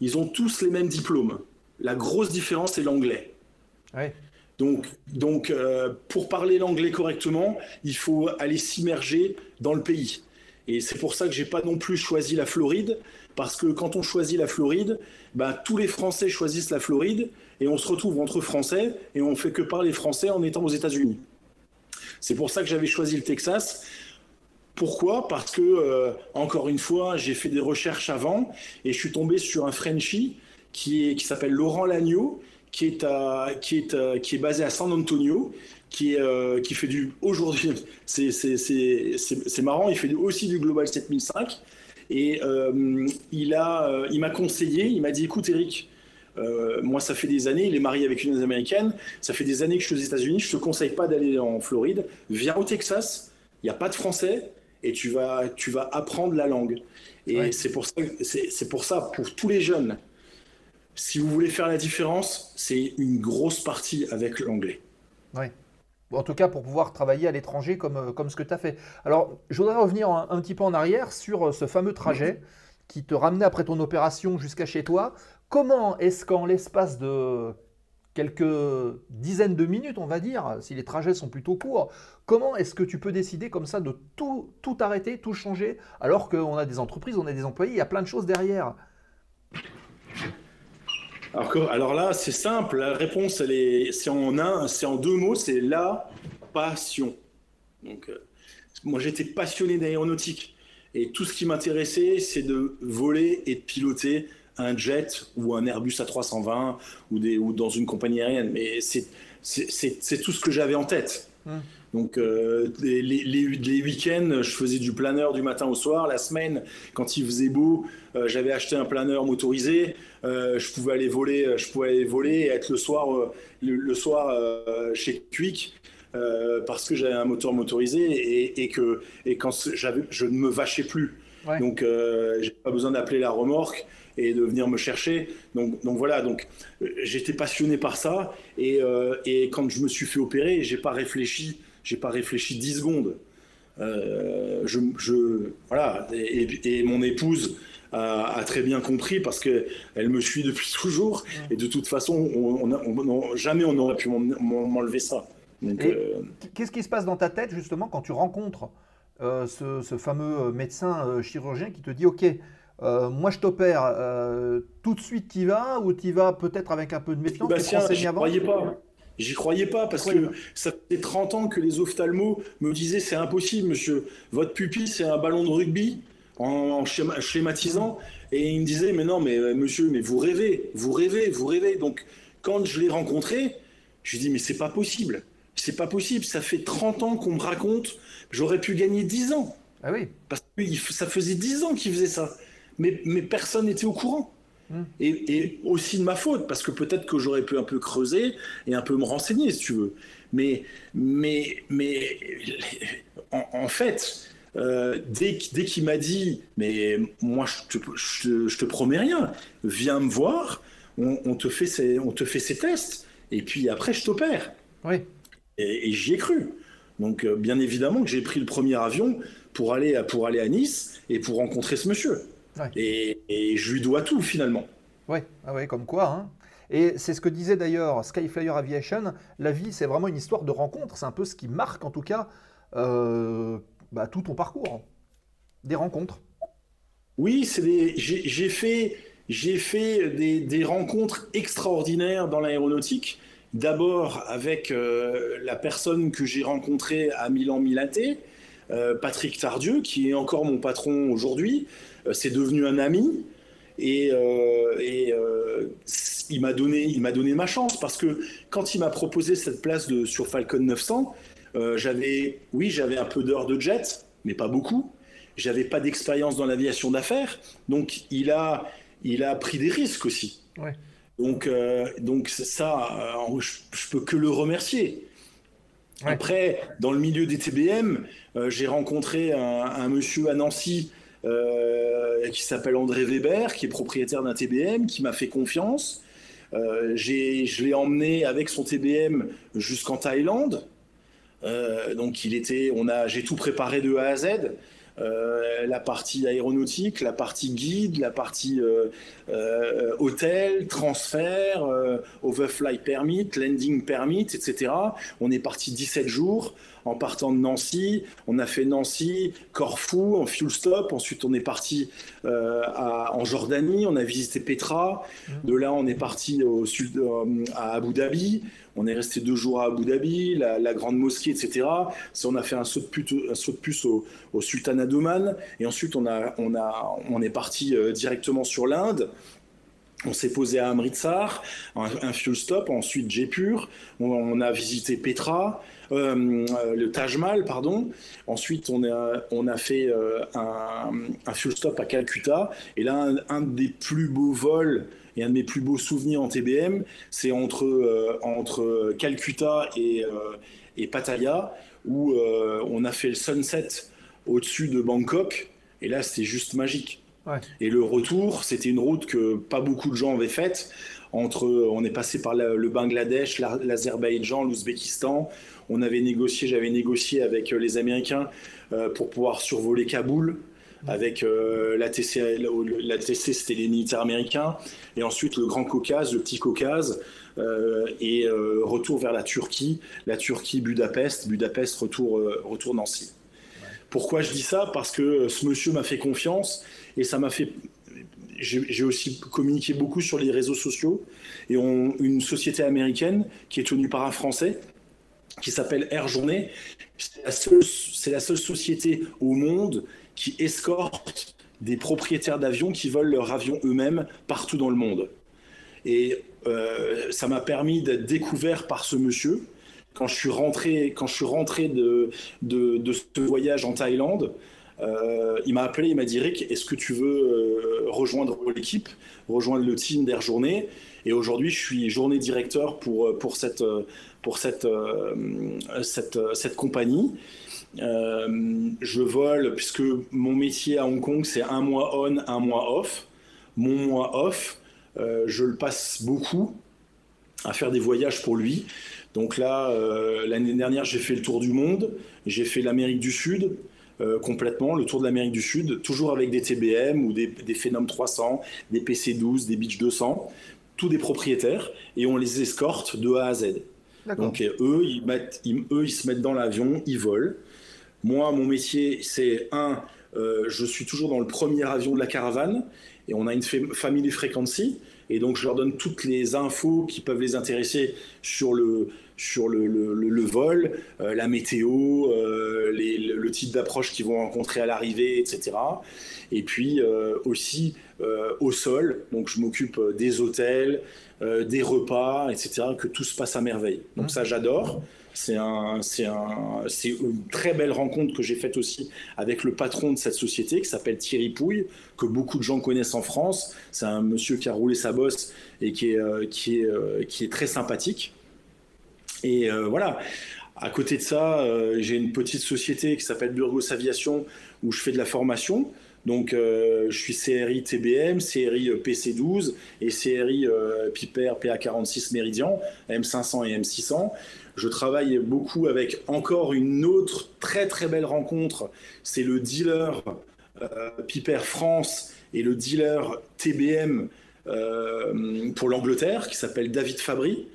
ils ont tous les mêmes diplômes. La grosse différence, c'est l'anglais. Ouais. Donc, donc euh, pour parler l'anglais correctement, il faut aller s'immerger dans le pays. Et c'est pour ça que j'ai pas non plus choisi la Floride, parce que quand on choisit la Floride, ben, tous les Français choisissent la Floride, et on se retrouve entre Français, et on fait que parler français en étant aux États-Unis. C'est pour ça que j'avais choisi le Texas. Pourquoi? Parce que, euh, encore une fois, j'ai fait des recherches avant, et je suis tombé sur un Frenchie qui, est, qui s'appelle Laurent Lagneau, qui est, à, qui, est, à- qui est basé à San Antonio, qui, est, euh, qui fait du. Aujourd'hui, c'est- c'est c'est- c'est- c'est marrant, il fait aussi du Global 7005. Et euh, il a, euh, il m'a conseillé, il m'a dit écoute, Eric, euh, moi, ça fait des années, il est marié avec une américaine, ça fait des années que je suis aux États-Unis, je te conseille pas d'aller en Floride, viens au Texas, il n'y a pas de français, et tu vas, tu vas apprendre la langue. Et Ouais. c'est pour, ça- c'est c'est pour ça, pour tous les jeunes, si vous voulez faire la différence, c'est une grosse partie avec l'anglais. Oui. En tout cas, pour pouvoir travailler à l'étranger comme, euh, comme ce que tu as fait. Alors, je voudrais revenir un, un petit peu en arrière sur euh, ce fameux trajet qui te ramenait après ton opération jusqu'à chez toi. Comment est-ce qu'en l'espace de quelques dizaines de minutes, on va dire, si les trajets sont plutôt courts, comment est-ce que tu peux décider comme ça de tout, tout arrêter, tout changer, alors qu'on a des entreprises, on a des employés, il y a plein de choses derrière? Alors, là, c'est simple, la réponse, est, c'est en un, c'est en deux mots, c'est la passion. Donc, euh, moi, j'étais passionné d'aéronautique et tout ce qui m'intéressait, c'est de voler et de piloter un jet ou un Airbus A320 ou, dans une compagnie aérienne. Mais c'est, tout ce que j'avais en tête. Hmm. Donc, euh, les, les, les- les week-ends, je faisais du planeur du matin au soir. La semaine, quand il faisait beau, euh, j'avais acheté un planeur motorisé. Euh, je pouvais aller voler, je pouvais aller voler et être le soir, le, le soir chez Quick parce que j'avais un moteur motorisé et, et que et quand je ne me vachais plus. Ouais. Donc, j'ai pas besoin d'appeler la remorque et de venir me chercher. Donc, donc voilà. Donc, j'étais passionné par ça et, et quand je me suis fait opérer, j'ai pas réfléchi, j'ai pas réfléchi 10 secondes. Euh, je, je- voilà et, mon épouse a, a très bien compris parce que elle me suit depuis toujours et de toute façon on, on jamais on n'aurait pu m'en- m'en- m'enlever ça euh, Qu'est-ce qui se passe dans ta tête justement quand tu rencontres euh, ce, ce fameux médecin chirurgien qui te dit Ok, euh, moi je t'opère, euh, tout de suite t'y vas ou t'y vas peut-être avec un peu de méfiance renseignes j'y avant? croyais pas. J'y croyais pas parce que ça fait 30 ans que les ophtalmos me disaient c'est impossible, monsieur. Votre pupille, c'est un ballon de rugby en, en schéma- schématisant. Et il me disait mais non, mais euh, monsieur, mais vous rêvez, vous rêvez, vous rêvez. Donc quand je l'ai rencontré, je lui ai dit mais c'est pas possible. C'est pas possible. Ça fait 30 ans qu'on me raconte. J'aurais pu gagner 10 ans. Ah oui, Parce que ça faisait 10 ans qu'il faisait ça. mais, mais personne n'était au courant. Hmm. Et, et aussi de ma faute, parce que peut-être que j'aurais pu un peu creuser et un peu me renseigner, si tu veux. Mais, mais, mais en, en fait, euh, dès, qu- dès qu'il m'a dit, mais moi je te, je, te- je te promets rien, viens me voir, on, on te fait ces, on te fait ces tests, et puis après je t'opère. Oui. Et, et j'y ai cru. Donc euh, bien évidemment que j'ai pris le premier avion pour aller, à, pour aller à Nice et pour rencontrer ce monsieur. Ouais. Et, et je lui dois tout finalement. Ouais, ah ouais, comme quoi. hein. Et c'est ce que disait d'ailleurs Skyflyer Aviation. La vie, c'est vraiment une histoire de rencontres. C'est un peu ce qui marque, en tout cas, euh, bah, tout ton parcours. Des rencontres. Oui, c'est des... j'ai fait, j'ai fait des, des rencontres extraordinaires dans l'aéronautique. D'abord avec euh, la personne que j'ai rencontrée à Milan-Milaté, euh, Patrick Tardieu, qui est encore mon patron aujourd'hui. Euh, c'est devenu un ami. Et, euh, et, euh, il m'a donné, il m'a donné ma chance parce que quand il m'a proposé cette place de, sur Falcon 900, euh, j'avais, oui, j'avais un peu d'heures de jet, mais pas beaucoup. J'avais pas d'expérience dans l'aviation d'affaires, donc il a, il a pris des risques aussi. Ouais. Donc, donc ça, je, je peux que le remercier. Ouais. Après, dans le milieu des TBM, j'ai rencontré un, un monsieur à Nancy qui s'appelle André Weber, qui est propriétaire d'un TBM, qui m'a fait confiance. Euh, je l'ai emmené avec son TBM jusqu'en Thaïlande. Euh, donc il était, on a, j'ai tout préparé de A à Z. Euh, la partie aéronautique, la partie guide, la partie euh, euh, hôtel, transfert, euh, overflight permit, landing permit, etc. On est parti 17 jours en partant de Nancy. On a fait Nancy, Corfou, en fuel stop. Ensuite, on est parti euh, à- en Jordanie. On a visité Petra. De là, on est parti au sud, euh, à Abu Dhabi. On est resté deux jours à Abu Dhabi, la, la grande mosquée, etc. Ça, on a fait un saut de, pute- un saut de puce au, au Sultanat d'Oman. Et ensuite, on, a, on, a, on est parti euh, directement sur l'Inde. On s'est posé à Amritsar, un, un fuel stop, ensuite Jaipur. On, on a visité Petra, euh, le Taj Mahal, pardon. Ensuite, on a, on a fait euh, un, un fuel stop à Calcutta. Et là, un, des plus beaux vols et un de mes plus beaux souvenirs en TBM, c'est entre, euh, entre Calcutta et, et Pattaya, où on a fait le sunset au-dessus de Bangkok. Et là, c'était juste magique. Ouais. Et le retour, c'était une route que pas beaucoup de gens avaient faite. Entre, on est passé par la- le Bangladesh, la- l'Azerbaïdjan, l'Ouzbékistan. On avait négocié, j'avais négocié avec euh, les Américains euh, pour pouvoir survoler Kaboul. Avec euh, l'ATC, l'ATC c'était les militaires américains, et ensuite le Grand Caucase, le Petit Caucase, euh, et euh, retour vers la Turquie, la Turquie, Budapest, Budapest, retour, retour Nancy. Pourquoi je dis ça? Parce que ce monsieur m'a fait confiance et ça m'a fait. J'ai aussi communiqué beaucoup sur les réseaux sociaux et on, une société américaine qui est tenue par un Français qui s'appelle Air Journée. C'est la, seule, société au monde qui escorte des propriétaires d'avions qui volent leur avion eux-mêmes partout dans le monde. Et euh, ça m'a permis d'être découvert par ce monsieur. Quand je suis rentré, quand je suis rentré de, de ce voyage en Thaïlande, euh, il m'a appelé, il m'a dit Rick, est-ce que tu veux euh, rejoindre l'équipe, rejoindre le team d'Air Journée? Et aujourd'hui, je suis journée directeur pour, pour, cette, pour cette, euh, cette, cette compagnie. Euh, je vole, puisque mon métier à Hong Kong, c'est un mois on, un mois off. Mon mois off, euh, je le passe beaucoup à faire des voyages pour lui. Donc là, euh, l'année dernière, j'ai fait le tour du monde, j'ai fait l'Amérique du Sud. Euh, complètement, le tour de l'Amérique du Sud, toujours avec des TBM ou des, des Phenom 300, des PC12, des Beach 200, tous des propriétaires, et on les escorte de A à Z. Donc euh, eux, ils mettent, ils- eux, ils se mettent dans l'avion, ils volent. Moi, mon métier, c'est un, euh, je suis toujours dans le premier avion de la caravane, et on a une fa- family frequency, et donc je leur donne toutes les infos qui peuvent les intéresser sur le sur le, vol, euh, la météo, euh, les- le, type d'approche qu'ils vont rencontrer à l'arrivée, etc. Et puis euh, aussi au sol, donc je m'occupe des hôtels, des repas, etc. Que tout se passe à merveille. Donc ça, j'adore. C'est un, un, une très belle rencontre que j'ai faite aussi avec le patron de cette société qui s'appelle Thierry Pouille, que beaucoup de gens connaissent en France. C'est un monsieur qui a roulé sa bosse et qui est, qui est, qui est très sympathique. Et euh, voilà. À côté de ça, euh, j'ai une petite société qui s'appelle Burgos Aviation où je fais de la formation. Donc, euh, je suis CRI TBM, CRI euh, PC12 et CRI Piper PA46 Méridian, M500 et M600. Je travaille beaucoup avec encore une autre très très belle rencontre. C'est le dealer Piper France et le dealer TBM pour l'Angleterre qui s'appelle David Fabry.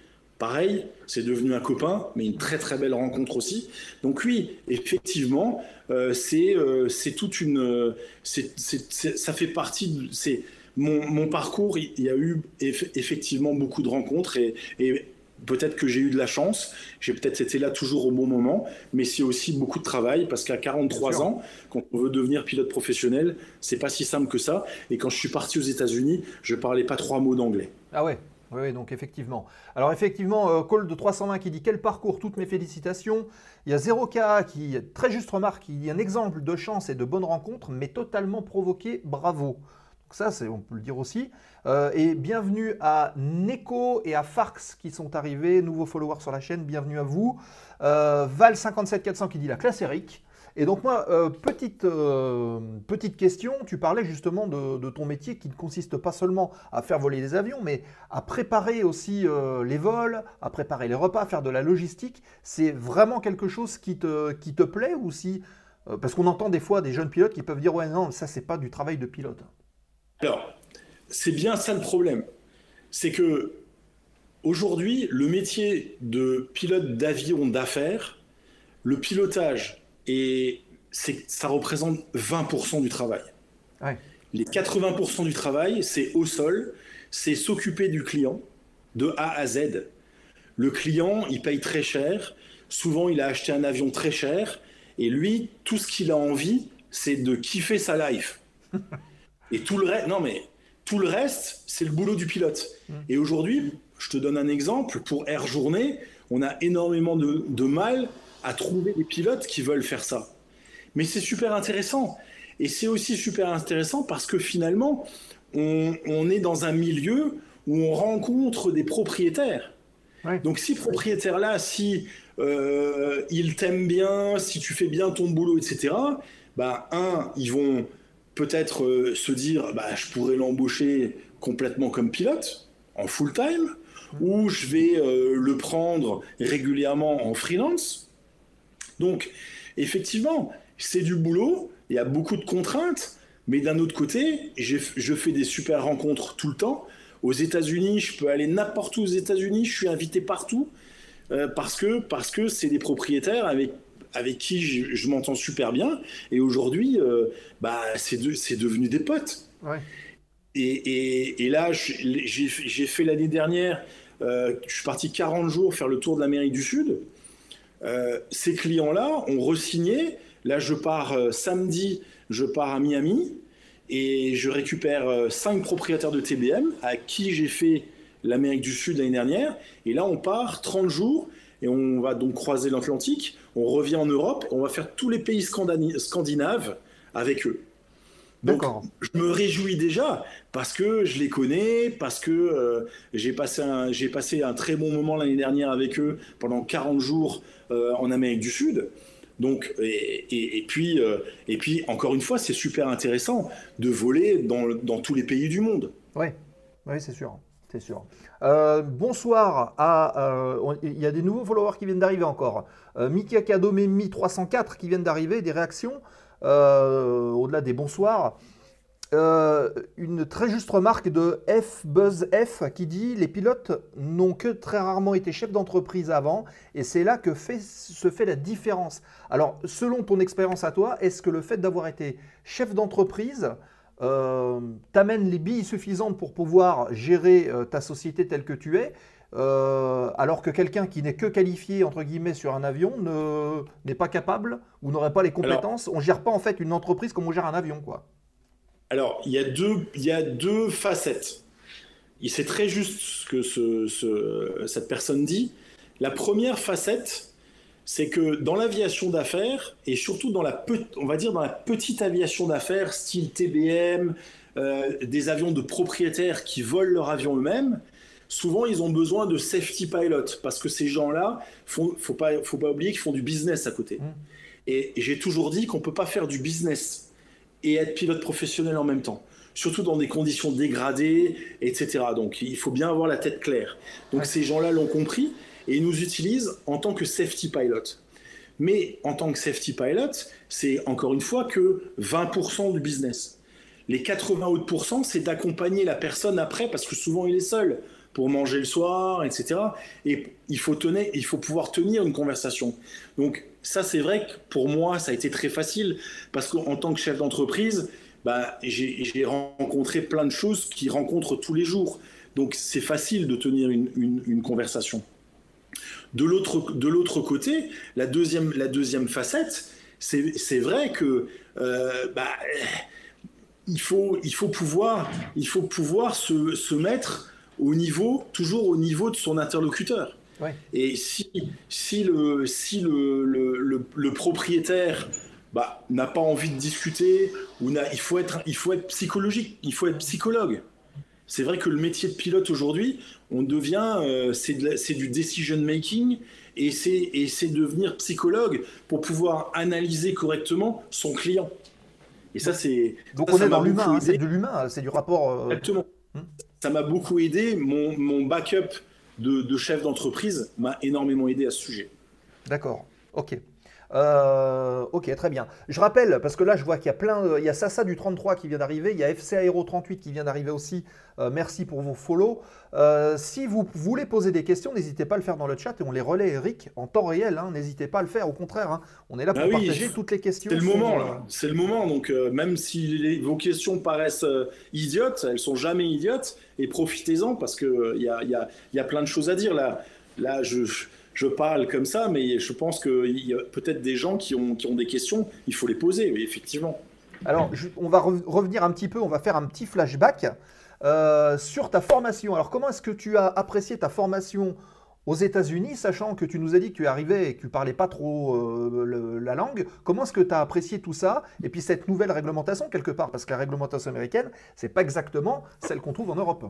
Pareil, c'est devenu un copain, mais une très très belle rencontre aussi. Donc oui, effectivement, euh, c'est euh, c'est toute une, euh, ça fait partie. de- C'est mon, mon parcours. Il y a eu eff- effectivement beaucoup de rencontres et, et peut-être que j'ai eu de la chance. J'ai peut-être été là toujours au bon moment, mais c'est aussi beaucoup de travail parce qu'à 43 Bien sûr. ans, quand on veut devenir pilote professionnel, c'est pas si simple que ça. Et quand je suis parti aux États-Unis, je parlais pas trois mots d'anglais. Ah ouais, oui, donc effectivement. Alors effectivement, euh, Call de 320 qui dit quel parcours, toutes mes félicitations. Il y a 0K qui, très juste remarque, il y a un exemple de chance et de bonne rencontre, mais totalement provoqué, bravo. Donc ça, c'est, on peut le dire aussi. Euh, et bienvenue à Neko et à Farx qui sont arrivés, nouveaux followers sur la chaîne, bienvenue à vous. Euh, Val57400 qui dit la classe Eric. Et donc moi, euh, petite, euh, petite question, tu parlais justement de, ton métier qui ne consiste pas seulement à faire voler des avions, mais à préparer aussi euh, les vols, à préparer les repas, à faire de la logistique. C'est vraiment quelque chose qui te, qui te plaît ou si... parce qu'on entend des fois des jeunes pilotes qui peuvent dire ouais non, ça c'est pas du travail de pilote. Alors, c'est bien ça le problème. C'est que aujourd'hui, le métier de pilote d'avion d'affaires, le pilotage, et ça représente 20% du travail. Ouais. Les 80% du travail, c'est au sol, c'est s'occuper du client de A à Z. Le client, il paye très cher. Souvent, il a acheté un avion très cher. Et lui, tout ce qu'il a envie, c'est de kiffer sa life. Et tout le reste, non mais tout le reste, c'est le boulot du pilote. Et aujourd'hui, je te donne un exemple. Pour Air Journée, on a énormément de, de mal à trouver des pilotes qui veulent faire ça. Mais c'est super intéressant. Et c'est aussi super intéressant parce que finalement, on, on est dans un milieu où on rencontre des propriétaires. Ouais. Donc si propriétaire-là, si euh, il t'aime bien, si tu fais bien ton boulot, etc., bah, un, ils vont peut-être euh, se dire, bah, je pourrais l'embaucher complètement comme pilote, en full-time, ou je vais euh, le prendre régulièrement en freelance. Donc, effectivement, c'est du boulot, il y a beaucoup de contraintes, mais d'un autre côté, je fais des super rencontres tout le temps. Aux États-Unis, je peux aller n'importe où aux États-Unis, je suis invité partout, euh, parce que parce que c'est des propriétaires avec avec qui je, je m'entends super bien. Et aujourd'hui, euh, bah, c'est de- c'est devenu des potes. Ouais. Et, et- et là, j'ai j'ai fait l'année dernière, euh, je suis parti 40 jours faire le tour de l'Amérique du Sud. Euh, ces clients-là ont resigné. Là, je pars euh, samedi, je pars à Miami et je récupère euh, cinq propriétaires de TBM à qui j'ai fait l'Amérique du Sud l'année dernière. Et là, on part 30 jours et on va donc croiser l'Atlantique. On revient en Europe et on va faire tous les pays scandinaves avec eux. Donc, je me réjouis déjà parce que je les connais, parce que euh, j'ai passé, un- passé un très bon moment l'année dernière avec eux pendant 40 jours euh, en Amérique du Sud. Donc, et, et- et puis, euh, et puis, encore une fois, c'est super intéressant de voler dans, dans tous les pays du monde. Oui, oui, c'est sûr. C'est sûr. Bonsoir à. Il y a des nouveaux followers qui viennent d'arriver encore. Miki Akadomemi 304 qui viennent d'arriver, des réactions. Euh, Au-delà des bonsoirs. Euh, une très juste remarque de F Buzz F qui dit les pilotes n'ont que très rarement été chefs d'entreprise avant et c'est là que se fait la différence. Alors selon ton expérience à toi, est-ce que le fait d'avoir été chef d'entreprise euh, t'amène les billes suffisantes pour pouvoir gérer ta société telle que tu es, euh, alors que quelqu'un qui n'est que qualifié entre guillemets sur un avion ne- n'est pas capable ou n'aurait pas les compétences. on gère pas en fait une entreprise comme on gère un avion, quoi. Alors, il y a deux, il y a deux facettes. Et C'est très juste ce que ce- ce- cette personne dit. La première facette, c'est que dans l'aviation d'affaires, et surtout dans la, on va dire dans la petite aviation d'affaires, style TBM, euh, des avions de propriétaires qui volent leur avion eux-mêmes, souvent ils ont besoin de safety pilot, parce que ces gens-là, font, faut pas, faut pas oublier qu'ils font du business à côté. Et j'ai toujours dit qu'on peut pas faire du business et être pilote professionnel en même temps. Surtout dans des conditions dégradées, etc. Donc il faut bien avoir la tête claire. Donc Ouais. ces gens-là l'ont compris et ils nous utilisent en tant que safety pilot. Mais en tant que safety pilot, c'est encore une fois que 20% du business. Les 80 autres pourcents, c'est d'accompagner la personne après parce que souvent il est seul pour manger le soir, etc. Et il faut, tenir, il faut pouvoir tenir une conversation. Donc ça, c'est vrai que pour moi, ça a été très facile parce qu'en tant que chef d'entreprise, bah, j'ai rencontré plein de choses qu'ils rencontrent tous les jours. Donc c'est facile de tenir une, une- une conversation. De l'autre côté, la deuxième, la deuxième facette, c'est c'est vrai que euh, bah, il, faut, il, faut pouvoir, il faut pouvoir se, se mettre au niveau, toujours au niveau de son interlocuteur. Ouais. Et si, si, le, si le, le, le- le propriétaire bah, n'a pas envie de discuter, ou n'a- il, faut être, il faut être psychologique, il faut être psychologue. C'est vrai que le métier de pilote aujourd'hui, on devient, euh, c'est de du decision making et c'est et c'est devenir psychologue pour pouvoir analyser correctement son client. Et ça, c'est. Donc ça, on ça est dans l'humain, hein, c'est de l'humain, c'est du rapport. euh, Exactement. Hmm. Ça m'a beaucoup aidé. Mon, mon backup de, de chef d'entreprise m'a énormément aidé à ce sujet. D'accord, ok. Euh, ok, très bien. Je rappelle, parce que là, je vois qu'il y a plein. de- Il y a Sasa du 33 qui vient d'arriver, il y a FC Aero 38 qui vient d'arriver aussi. Euh, merci pour vos follow. Euh, si vous voulez poser des questions, n'hésitez pas à le faire dans le chat et on les relaie, Eric, en temps réel. hein. N'hésitez pas à le faire, au contraire. hein. On est là pour Ah oui, partager toutes les questions. C'est le moment, là. C'est le moment. Donc, même si les- vos questions paraissent idiotes, elles sont jamais idiotes. Et profitez-en parce qu'il il y, a, y, a, y a plein de choses à dire. Là, là je, je parle comme ça, mais je pense qu'il y a peut-être des gens qui ont, qui ont des questions. Il faut les poser, oui, effectivement. Alors, je- on va re- revenir un petit peu, on va faire un petit flashback euh, sur ta formation. Alors, comment est-ce que tu as apprécié ta formation aux États-Unis, sachant que tu nous as dit que tu arrivais et que tu parlais pas trop euh, le- la langue? Comment est-ce que tu as apprécié tout ça? Et puis cette nouvelle réglementation, quelque part, parce que la réglementation américaine, c'est pas exactement celle qu'on trouve en Europe.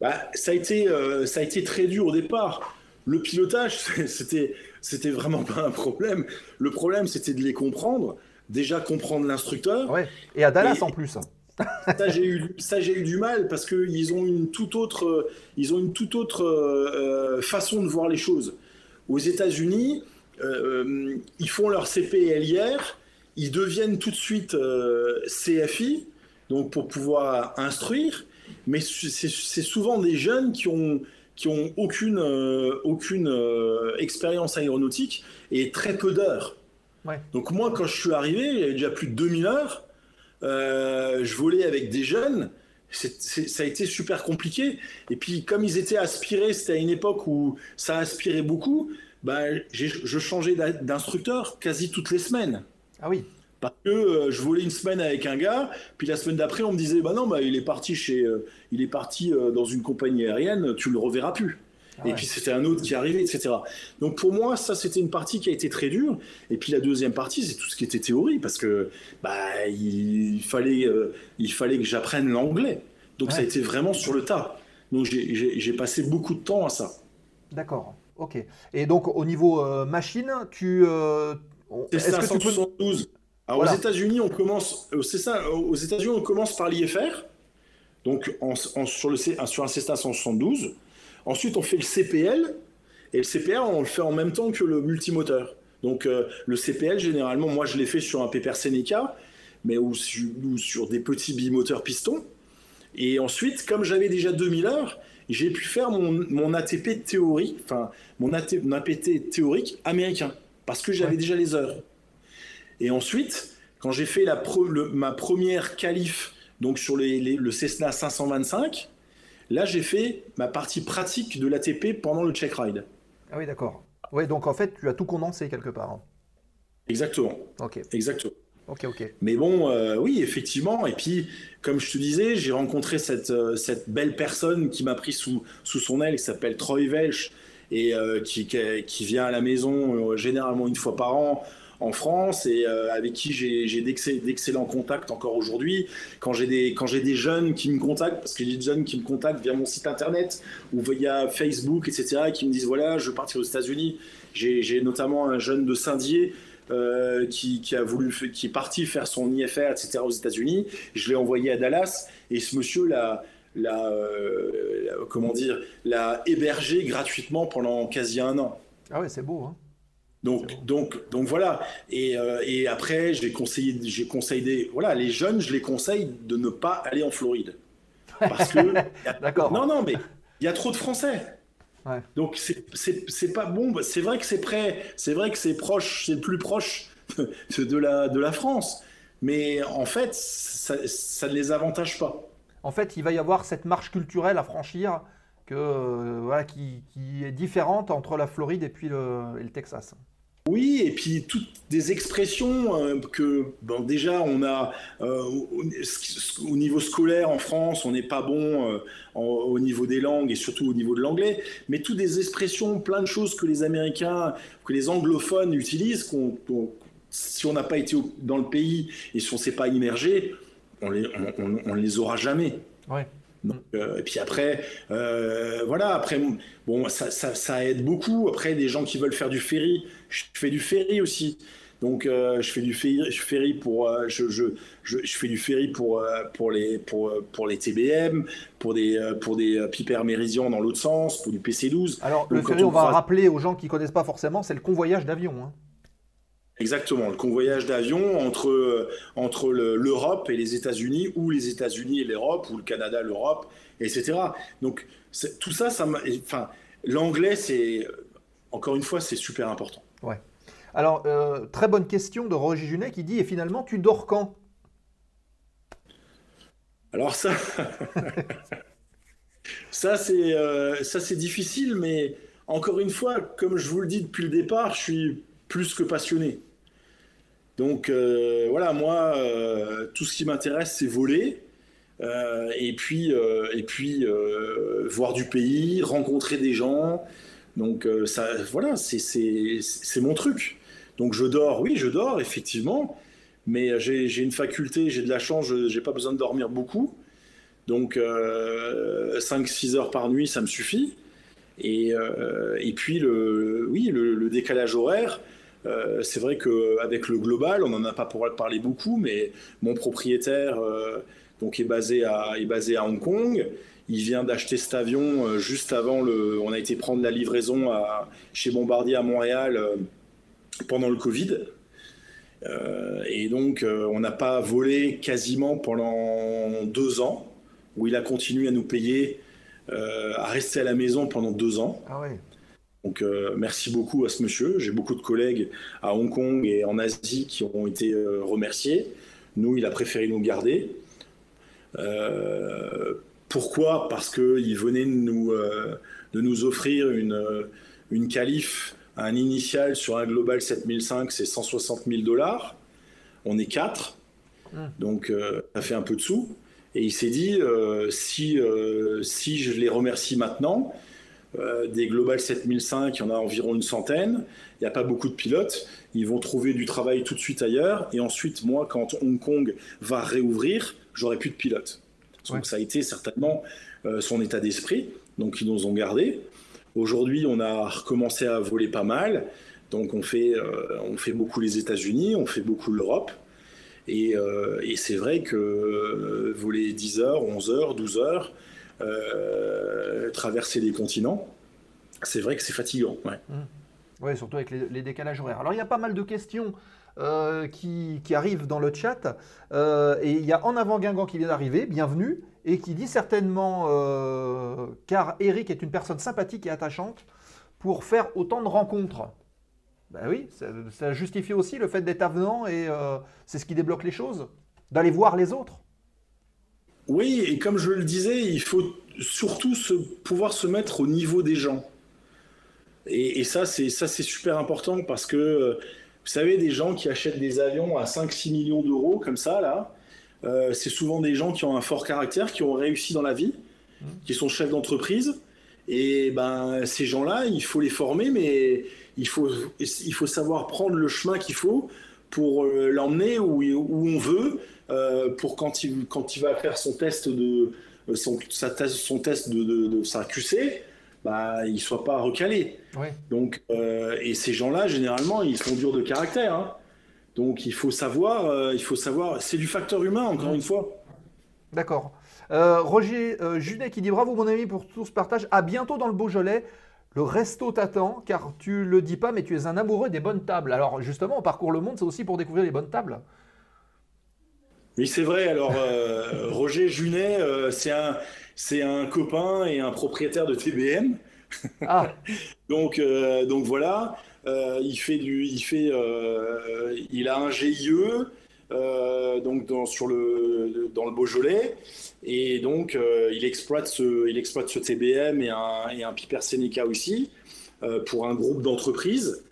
Bah, ça, a été, euh, ça a été très dur au départ. Le pilotage, c'était, c'était vraiment pas un problème. Le problème, c'était de les comprendre. Déjà comprendre l'instructeur. Ouais. Et à Dallas Et- en plus. Ça, j'ai eu, ça, j'ai eu du mal parce qu'ils ont une toute autre, euh, ils ont une toute autre euh, euh, façon de voir les choses. Aux États-Unis, euh, euh, ils font leur CP et LIR, ils deviennent tout de suite euh, CFI, donc pour pouvoir instruire, mais c'est souvent des jeunes qui ont qui ont aucune euh, aucune euh, expérience aéronautique et très peu d'heures. Ouais. Donc moi, quand je suis arrivé, j'avais déjà plus de 2000 heures. Euh, je volais avec des jeunes. Ça a été super compliqué. Et puis, comme ils étaient aspirés, c'était à une époque où ça aspirait beaucoup, bah, je changeais d'instructeur quasi toutes les semaines. Ah oui. Parce que euh, je volais une semaine avec un gars, puis la semaine d'après, on me disait Bah non, bah, il est parti, chez, euh, il est parti euh, dans une compagnie aérienne, tu le reverras plus. Ah Et puis c'était un autre qui arrivait, etc. Donc pour moi, ça c'était une partie qui a été très dure. Et puis la deuxième partie, c'est tout ce qui était théorie, parce que bah, il, fallait, il fallait que j'apprenne l'anglais. Donc ça a été vraiment sur le tas. Donc j'ai- passé beaucoup de temps à ça. D'accord. Ok. Et donc au niveau machine, tu. Est-ce que tu peux. 172. Alors Voilà. aux États-Unis, on commence. euh, C'est ça. Aux États-Unis, on commence par l'IFR. Donc en- en- sur, le, sur un Cessna 172. Ensuite, on fait le CPL. Et le CPL, on le fait en même temps que le multimoteur. Donc euh, le CPL, généralement, moi, je l'ai fait sur un Pepper Seneca, mais ou, su- ou sur des petits bimoteurs pistons. Et ensuite, comme j'avais déjà 2000 heures, j'ai pu faire mon, mon ATP théorique, enfin mon, AT mon APT théorique américain, parce que j'avais Ouais. déjà les heures. Et ensuite, quand j'ai fait la pro- le- ma première qualif donc sur les- les- le Cessna 525, là j'ai fait ma partie pratique de l'ATP pendant le check ride. Ah oui, d'accord. Oui, donc en fait, tu as tout condensé quelque part. hein. Exactement, Ok, exactement. ok, ok. Mais bon, euh, oui, effectivement. Et puis, comme je te disais, j'ai rencontré cette, euh, cette belle personne qui m'a pris sous, sous son aile, qui s'appelle Troy Welch, et euh, qui, qui, qui vient à la maison généralement une fois par an en France et euh, avec qui j'ai j'ai d'excell- d'excellents contacts encore aujourd'hui. Quand j'ai des, jeunes qui me contactent, parce que j'ai des jeunes qui me contactent via mon site internet ou via Facebook, etc., et qui me disent voilà, je veux partir aux États-Unis. J'ai notamment un jeune de Saint-Dié euh, qui, a voulu, qui est parti faire son IFR, etc. aux États-Unis. Je l'ai envoyé à Dallas et ce monsieur l'a, euh, comment dire, l'a hébergé gratuitement pendant quasi un an. Ah ouais, c'est beau. Hein. Donc, donc, donc voilà. Et, euh, et après, j'ai conseillé, j'ai conseillé, voilà, les jeunes, je les conseille de ne pas aller en Floride. Parce que. D'accord. Non, non, mais il y a trop de Français. Ouais. Donc, c'est- c'est c'est pas bon. C'est vrai que c'est près, c'est vrai que c'est proche, c'est le plus proche de la, de la France. Mais en fait, ça, ça ne les avantage pas. En fait, il va y avoir cette marche culturelle à franchir que, euh, voilà, qui, qui est différente entre la Floride et puis le, et le Texas. Oui, et puis toutes des expressions euh, que, déjà, on a euh, au, au niveau scolaire en France, on n'est pas bon euh, au niveau des langues et surtout au niveau de l'anglais, mais toutes des expressions, plein de choses que les Américains, que les anglophones utilisent, qu'on, si on n'a pas été dans le pays et si on ne s'est pas immergé, on les, les aura jamais. Ouais. Donc, euh, et puis après, euh, voilà, après, bon, ça, ça, ça aide beaucoup. Après, des gens qui veulent faire du ferry, je fais du ferry aussi. Donc, euh, je fais du ferry, je ferry pour, je, je, je, je fais du ferry pour, pour, les, pour, pour les TBM, pour des, pour des Piper Méridian dans l'autre sens, pour du PC12. Alors, Donc, le ferry, on on va croise- rappeler aux gens qui connaissent pas forcément, c'est le convoyage d'avion. hein. Exactement, le convoyage d'avion entre, euh, entre le- l'Europe et les États-Unis, ou les États-Unis et l'Europe, ou le Canada, l'Europe, etc. Donc tout ça, ça enfin, l'anglais, c'est encore une fois, c'est super important. Alors, euh, très bonne question de Roger Junet qui dit Et finalement, tu dors quand? Alors ça, ça c'est euh, ça c'est difficile, mais encore une fois, comme je vous le dis depuis le départ, je suis plus que passionné. Donc euh, voilà, moi, euh, tout ce qui m'intéresse, c'est voler. Euh, et puis, voir du pays, rencontrer des gens. Donc ça, voilà, c'est mon truc. Donc je dors, oui, je dors effectivement, mais j'ai une faculté, j'ai de la chance, je j'ai pas besoin de dormir beaucoup. Donc 5-6 heures par nuit, ça me suffit. Et, puis oui, le décalage horaire. Euh, c'est vrai qu'avec le global, on n'en a pas pour parler beaucoup, mais mon propriétaire euh, donc est basé à, est basé à Hong Kong. Il vient d'acheter cet avion euh, juste avant le. On a été prendre la livraison à, chez Bombardier à Montréal pendant le Covid. Et donc, on n'a pas volé quasiment pendant deux ans, où il a continué à nous payer, à rester à la maison pendant deux ans. Ah ouais. Donc, euh, merci beaucoup à ce monsieur. J'ai beaucoup de collègues à Hong Kong et en Asie qui ont été euh, remerciés. Nous, il a préféré nous garder. Euh, pourquoi? Parce qu'il venait de nous, de nous offrir une, une qualif, un initial sur un Global 7005, c'est 160 000 dollars. On est quatre, donc euh, ça fait un peu de sous. Et il s'est dit, si, si je les remercie maintenant, euh, des Global 7005, il y en a environ une centaine. Il n'y a pas beaucoup de pilotes. Ils vont trouver du travail tout de suite ailleurs. Et ensuite, moi, quand Hong Kong va réouvrir, j'aurai plus de pilotes. Donc Ouais. ça a été certainement euh, son état d'esprit. Donc ils nous ont gardés. Aujourd'hui, on a recommencé à voler pas mal. Donc on fait, euh, on fait beaucoup les États-Unis, on fait beaucoup l'Europe. Et, et c'est vrai que voler 10 heures, 11 heures, 12 heures, euh, traverser les continents, c'est vrai que c'est fatigant. ouais. Oui, surtout avec les, décalages horaires. Alors, il y a pas mal de questions euh, qui, arrivent dans le chat. Euh, et il y a En avant Guingamp qui vient d'arriver, bienvenue, et qui dit certainement car Eric est une personne sympathique et attachante pour faire autant de rencontres. Ben oui, ça, justifie aussi le fait d'être avenant et c'est ce qui débloque les choses, d'aller voir les autres. Oui, et comme je le disais, il faut surtout se, pouvoir se mettre au niveau des gens. Et, et ça, c'est ça, c'est super important parce que, euh, vous savez, des gens qui achètent des avions à 5-6 millions d'euros, comme ça, là, euh, c'est souvent des gens qui ont un fort caractère, qui ont réussi dans la vie, qui sont chefs d'entreprise Et ben, ces gens-là, il faut les former, mais il faut, il faut savoir prendre le chemin qu'il faut pour euh, l'emmener où, où on veut, euh, pour quand il, quand il va faire son test de son, sa thèse- son test de, de- de sa QC, bah, il soit pas recalé. Ouais. Donc, euh, et ces gens-là, généralement, ils sont durs de caractère. hein. Donc, il faut savoir, euh, il faut savoir, c'est du facteur humain, encore une fois. D'accord. Euh, Roger euh, Junet qui dit bravo mon ami pour tout ce partage. À bientôt dans le Beaujolais. Le resto t'attend car tu le dis pas mais tu es un amoureux des bonnes tables. Alors justement, on parcourt le monde, c'est aussi pour découvrir les bonnes tables. Oui, c'est vrai. Alors, euh, Roger Junet, euh, c'est un, c'est un copain et un propriétaire de TBM. Ah, Donc, euh, donc voilà, il fait du, il fait, il a un GIE donc dans, sur le, dans le Beaujolais et donc il exploite ce, il exploite ce TBM et un, et un Piper Seneca aussi pour un groupe d'entreprises.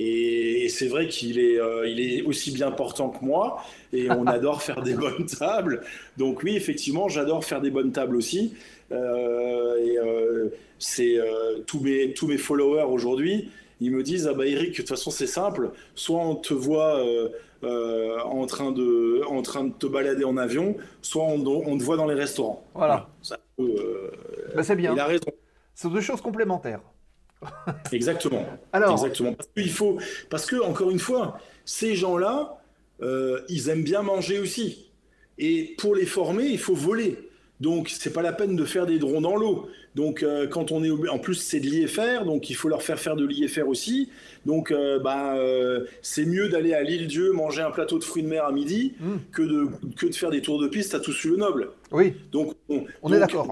Et, et c'est vrai qu'il est, euh, il est aussi bien portant que moi et on adore faire des bonnes tables. Donc oui, effectivement, j'adore faire des bonnes tables aussi. Euh, et euh, c'est tous mes tous mes followers aujourd'hui, ils me disent ah bah Eric, de toute façon c'est simple, soit on te voit euh, euh, en train de en train de te balader en avion, soit on, on te voit dans les restaurants. Voilà. Ça, euh, bah, c'est bien. il a raison. C'est deux choses complémentaires. Exactement. Alors, Exactement. Parce qu'il faut, parce que encore une fois, ces gens-là, euh, ils aiment bien manger aussi. Et pour les former, il faut voler. Donc, c'est pas la peine de faire des drones dans l'eau. Donc, euh, quand on est en plus, c'est de l'IFR, donc il faut leur faire faire de l'IFR aussi. Donc, euh, bah, euh, c'est mieux d'aller à l'île Dieu manger un plateau de fruits de mer à midi Mm. que de que de faire des tours de piste à tout le noble. oui, Donc, on, On est d'accord.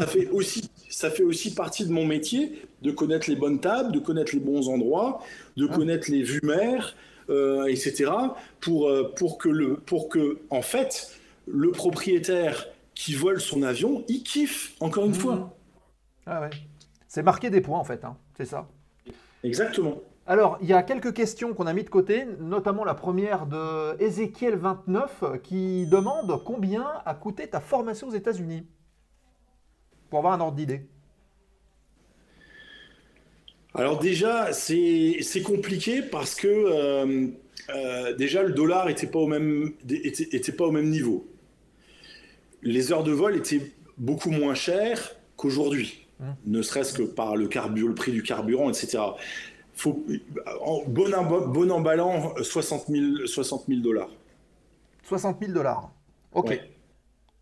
ça fait aussi, ça fait aussi partie de mon métier de connaître les bonnes tables, de connaître les bons endroits, de Ah. connaître les vues mer, euh, etc. Pour, pour que le, pour que, en fait, le propriétaire qui vole son avion, il kiffe. Encore une Mhm. fois. Ah ouais. c'est marquer des points en fait, hein. c'est ça. Exactement. Alors, il y a quelques questions qu'on a mis de côté, notamment la première de Ezekiel 29 qui demande combien a coûté ta formation aux États-Unis? Pour avoir un ordre d'idée. Alors déjà, c'est compliqué parce que euh, euh, déjà le dollar était pas au même était, était pas au même niveau. Les heures de vol étaient beaucoup moins chères qu'aujourd'hui, ne serait-ce que par le carburant, le prix du carburant, etc. Faut en bon, emba- bon emballant 60 000 60 000 dollars. 60 000 dollars. Ok. Ouais.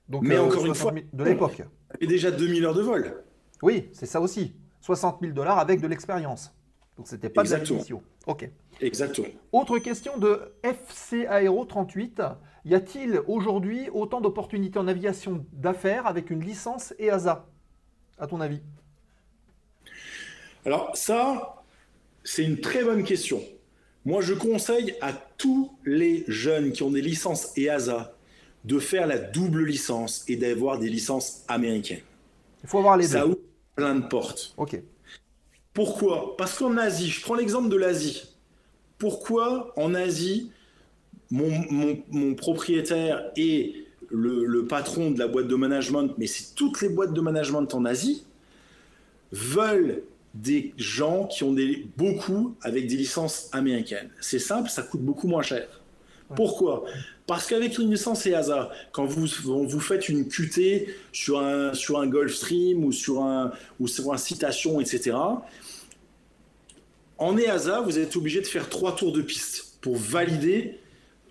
Donc, Mais encore une 60 fois- 000 de l'époque. Et déjà 2000 heures de vol. Oui, c'est ça aussi. 60 000 dollars avec de l'expérience. Donc, c'était pas de la Exactement. mission. Ok. Exactement. Autre question de FC Aéro 38. Y a-t-il aujourd'hui autant d'opportunités en aviation d'affaires avec une licence EASA À ton avis? Alors ça, c'est une très bonne question. Moi, je conseille à tous les jeunes qui ont des licences EASA de faire la double licence et d'avoir des licences américaines. Il faut avoir les Ça deux. ouvre plein de portes. Ok. Pourquoi? Parce qu'en Asie, je prends l'exemple de l'Asie. Pourquoi en Asie, mon, mon- mon propriétaire et le, le patron de la boîte de management, mais c'est toutes les boîtes de management en Asie, veulent des gens qui ont des, beaucoup avec des licences américaines. C'est simple, ça coûte beaucoup moins cher. Pourquoi? Parce qu'avec une licence EASA, quand vous, vous faites une QT sur un, sur un Gulfstream ou sur un, ou sur un Citation, etc., en EASA, vous êtes obligé de faire trois tours de piste pour valider,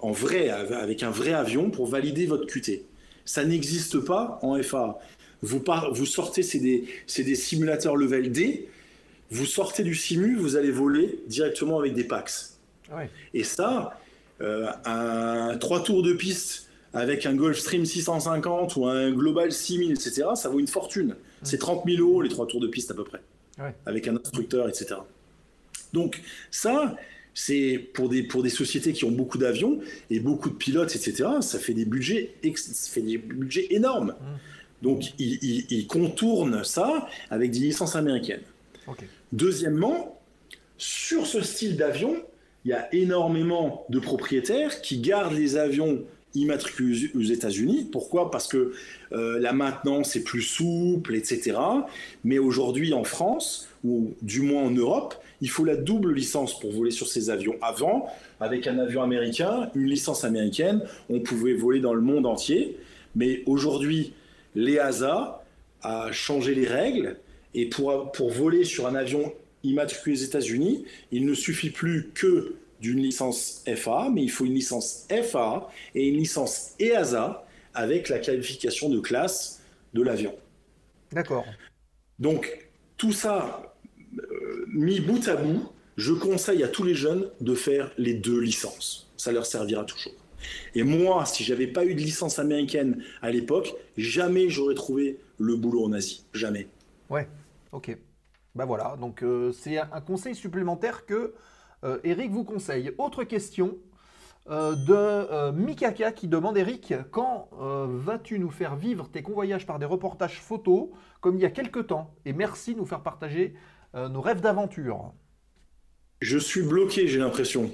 en vrai, avec un vrai avion, pour valider votre QT. Ça n'existe pas en FAA. Vous, par- vous sortez, c'est des, simulateurs level D, vous sortez du simu, vous allez voler directement avec des PAX. Ouais. Et ça, euh, un trois tours de piste avec un Gulfstream 650 ou un Global 6000, etc., ça vaut une fortune. C'est 30 000 euros les trois tours de piste à peu près, Ouais. avec un instructeur, etc. Donc ça, c'est pour des, pour des sociétés qui ont beaucoup d'avions et beaucoup de pilotes, etc., ça fait des budgets, ça fait des budgets énormes. Donc ils, ils contournent ça avec des licences américaines. Deuxièmement, sur ce style d'avion, il y a énormément de propriétaires qui gardent les avions immatriculés aux États-Unis. Pourquoi? Parce que euh, la maintenance est plus souple, etc. Mais aujourd'hui, en France, ou du moins en Europe, il faut la double licence pour voler sur ces avions. Avant, avec un avion américain, une licence américaine, on pouvait voler dans le monde entier. Mais aujourd'hui, l'EASA a changé les règles et pour, pour voler sur un avion immatriculé aux États-Unis, il ne suffit plus que d'une licence FA, mais il faut une licence FA et une licence EASA avec la qualification de classe de l'avion. D'accord. Donc, tout ça mis bout à bout, je conseille à tous les jeunes de faire les deux licences. Ça leur servira toujours. Et moi, si j'avais pas eu de licence américaine à l'époque, jamais j'aurais trouvé le boulot en Asie. Jamais. Ouais, ok. Bah voilà, donc euh, c'est un conseil supplémentaire que euh, Eric vous conseille. Autre question euh, de euh, Mikaka qui demande Eric, quand euh, vas-tu nous faire vivre tes convoyages par des reportages photos comme il y a quelques temps? Et merci de nous faire partager euh, nos rêves d'aventure. Je suis bloqué, j'ai l'impression.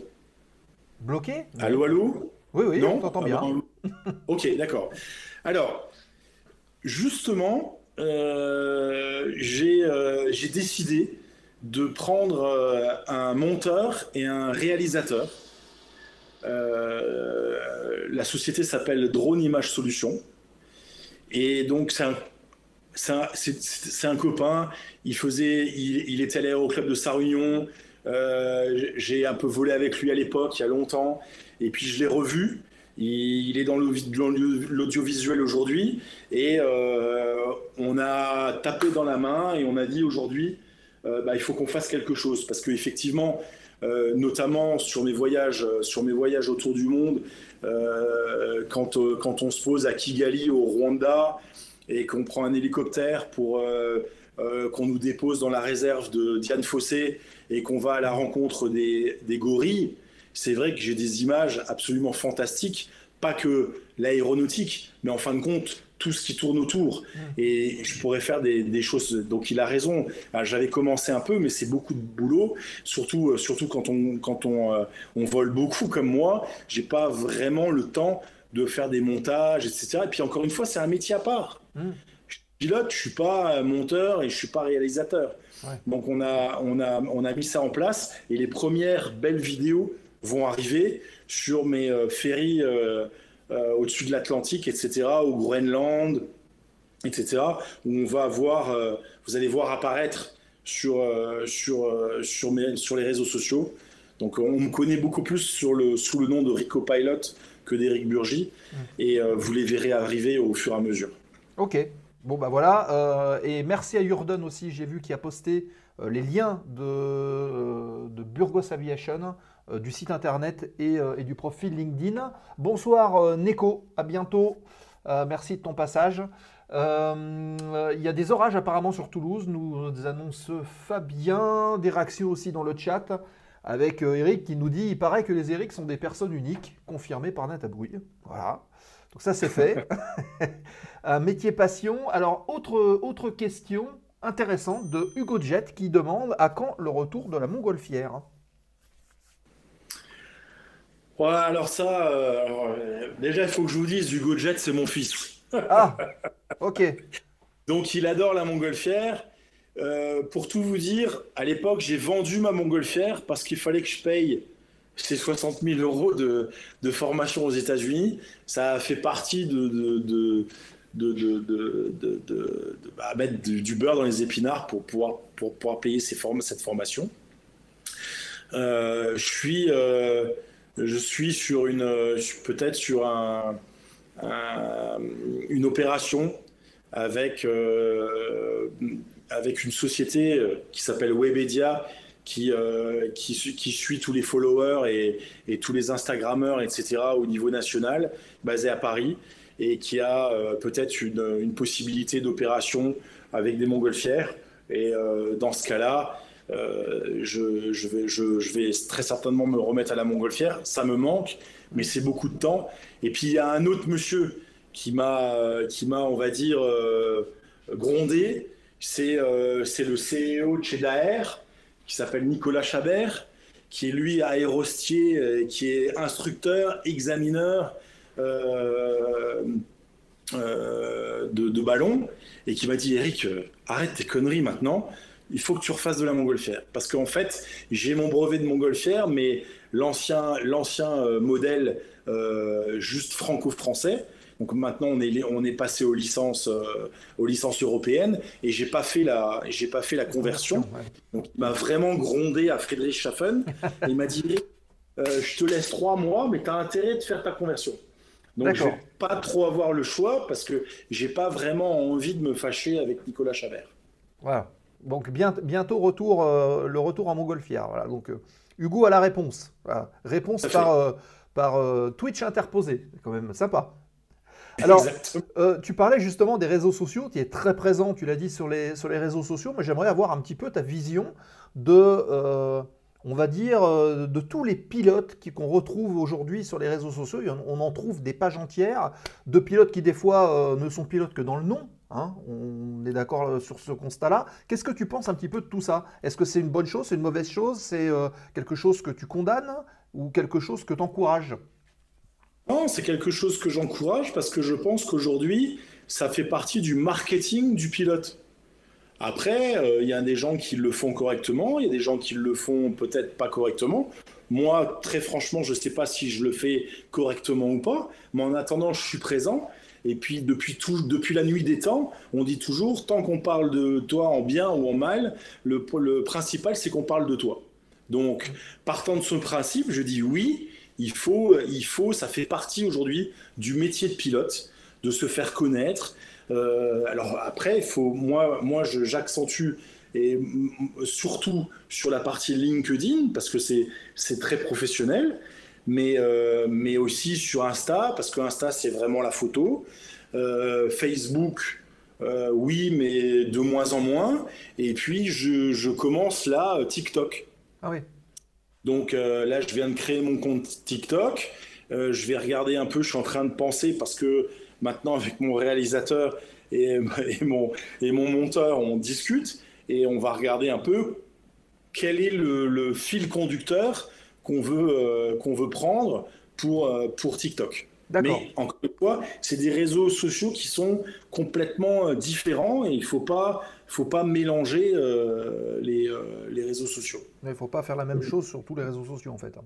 Bloqué? Allô, allô? Oui, oui, Non? on t'entend Ah bien. ok, d'accord. Alors, justement, euh, j'ai euh, j'ai décidé de prendre euh, un monteur et un réalisateur. Euh, la société s'appelle Drone Image Solutions. Et donc, c'est un, c'est un, copain. Il, faisait, il, était à l'aéroclub de Sarre-Union. Euh, j'ai un peu volé avec lui à l'époque, il y a longtemps. Et puis, je l'ai revu. Il, est dans l'audiovisuel aujourd'hui. Et euh, on a tapé dans la main et on a dit aujourd'hui, euh, bah, il faut qu'on fasse quelque chose. Parce qu'effectivement, notamment sur mes voyages, sur mes voyages autour du monde, quand, quand on se pose à Kigali au Rwanda et qu'on prend un hélicoptère pour euh, euh, qu'on nous dépose dans la réserve de Diane Fossé et qu'on va à la rencontre des, des gorilles, c'est vrai que j'ai des images absolument fantastiques, pas que l'aéronautique, mais en fin de compte, tout ce qui tourne autour. Et je pourrais faire des, des choses. Donc il a raison. Ah, J'avais commencé un peu, mais c'est beaucoup de boulot, surtout, euh, surtout quand on, quand on, on vole beaucoup comme moi. J'ai pas vraiment le temps de faire des montages, etc. Et puis encore une fois, c'est un métier à part. Mm. Je suis pilote, je suis pas monteur et je suis pas réalisateur. Ouais. Donc on a, on, a, on a mis ça en place et les premières belles vidéos vont arriver sur mes euh, ferries euh, euh, au-dessus de l'Atlantique, etc., au Groenland, etc., où on va voir, euh, vous allez voir apparaître sur, sur, sur, mes, sur les réseaux sociaux. Donc on me connaît beaucoup plus sur le, sous le nom de Rico Pilot que d'Eric Burgy, et euh, vous les verrez arriver au fur et à mesure. Ok. Bon bah voilà. euh, et merci à Jordan aussi, j'ai vu qu'il a posté euh, les liens de, de Burgos Aviation, du site internet et, euh, et du profil LinkedIn. Bonsoir euh, Neko, à bientôt. Euh, merci de ton passage. Il y a des orages apparemment sur Toulouse, nous annonce Fabien. Des réactions aussi dans le chat avec euh, Eric qui nous dit il paraît que les Eric sont des personnes uniques, confirmées par Natabouille. Voilà. Donc ça c'est fait. Un métier passion. Alors autre, autre question intéressante de Hugo Jet qui demande à quand le retour de la montgolfière Ouais, alors ça, euh, alors, euh, déjà il faut que je vous dise, Hugo Jet c'est mon fils. Ah Ok. Donc il adore la montgolfière. Euh, pour tout vous dire, à l'époque, j'ai vendu ma montgolfière parce qu'il fallait que je paye ces 60 000 euros de, formation aux États-Unis. Ça a fait partie de, mettre du, beurre dans les épinards pour pouvoir, payer cette formation. Euh, je suis, euh, je suis sur une, peut-être sur un, un- une opération avec, avec une société euh, qui s'appelle Webedia, qui, euh, qui, su- qui suit tous les followers et, tous les Instagrammeurs, etc., au niveau national, basé à Paris, et qui a euh, peut-être une, possibilité d'opération avec des montgolfières. Et dans ce cas-là, je, vais, je, vais très certainement me remettre à la montgolfière. Ça me manque, mais c'est beaucoup de temps. Et puis il y a un autre monsieur qui m'a, qui m'a, on va dire, grondé. C'est euh, c'est le CEO de chez qui s'appelle Nicolas Chabert, qui est lui aérostier, euh, qui est instructeur, examineur euh, de, de ballon et qui m'a dit Eric, arrête tes conneries maintenant. Il faut que tu refasses de la montgolfière. Parce qu'en fait, j'ai mon brevet de montgolfière, mais l'ancien modèle juste franco-français. Donc maintenant, on est, on est passé aux licences, euh, aux licences européennes et j'ai pas fait la, j'ai pas fait la conversion. Donc il m'a vraiment grondé à Friedrich Schaffen. il m'a dit, euh, je te laisse trois mois, mais tu as intérêt de faire ta conversion. Donc je vais pas trop avoir le choix parce que j'ai pas vraiment envie de me fâcher avec Nicolas Chabert. Voilà. Donc bien- bientôt retour, euh, le retour en montgolfière. Voilà. Donc Hugo a la réponse. Voilà. Réponse Tout par, par Twitch interposé. C'est quand même sympa. Alors, euh, tu parlais justement des réseaux sociaux. Tu es très présent, tu l'as dit, sur les, sur les réseaux sociaux. Mais j'aimerais avoir un petit peu ta vision de, euh, on va dire, euh, de tous les pilotes qu'on retrouve aujourd'hui sur les réseaux sociaux. On en trouve des pages entières de pilotes qui, des fois, euh, ne sont pilotes que dans le nom. hein. On est d'accord sur ce constat-là. Qu'est-ce que tu penses un petit peu de tout ça? Est-ce que c'est une bonne chose, c'est une mauvaise chose? C'est euh, quelque chose que tu condamnes ou quelque chose que tu encourages Non, c'est quelque chose que j'encourage parce que je pense qu'aujourd'hui, ça fait partie du marketing du pilote. Après, euh, il y a des gens qui le font correctement, il y a des gens qui le font peut-être pas correctement. Moi, très franchement, je ne sais pas si je le fais correctement ou pas, mais en attendant, je suis présent. Et puis, depuis, la nuit des temps, on dit toujours, tant qu'on parle de toi en bien ou en mal, le principal, c'est qu'on parle de toi. Donc, partant de ce principe, je dis oui, il faut, il faut ça fait partie aujourd'hui du métier de pilote, de se faire connaître. Euh, alors après, il faut, moi, moi j'accentue et surtout sur la partie LinkedIn parce que c'est très professionnel, mais, euh, mais aussi sur Insta parce que Insta c'est vraiment la photo. Euh, Facebook, oui, mais de moins en moins. Et puis je, commence là TikTok. Ah oui. Donc euh, là, je viens de créer mon compte TikTok. Euh, je vais regarder un peu, je suis en train de penser parce que maintenant, avec mon réalisateur et, mon, monteur, on discute et on va regarder un peu quel est le, fil conducteur qu'on veut, euh, veut prendre pour, pour TikTok. Mais encore une fois, c'est des réseaux sociaux qui sont complètement euh, différents et il ne faut pas, faut pas mélanger euh, les, euh, les réseaux sociaux. Il ne faut pas faire la même chose sur tous les réseaux sociaux en fait. hein.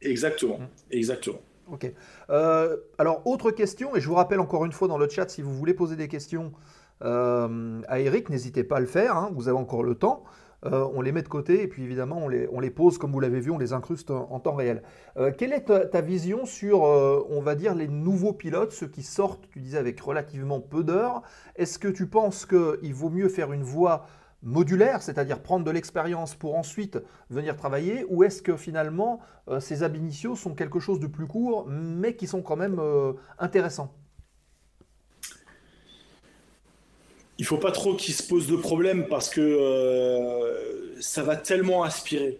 Exactement, exactement. Ok. Euh, alors, autre question, et je vous rappelle encore une fois dans le chat, si vous voulez poser des questions à Eric, n'hésitez pas à le faire, hein, vous avez encore le temps. Euh, on les met de côté et puis évidemment on les, on les pose comme vous l'avez vu, on les incruste en, temps réel. Euh, quelle est ta, vision sur, euh, on va dire, les nouveaux pilotes, ceux qui sortent, tu disais, avec relativement peu d'heures? Est-ce que tu penses qu'il vaut mieux faire une voie modulaire, c'est-à-dire prendre de l'expérience pour ensuite venir travailler, ou est-ce que finalement ces ab initiaux sont quelque chose de plus court, mais qui sont quand même intéressants? Il faut pas trop qu'il se pose de problème parce que euh, ça va tellement aspirer.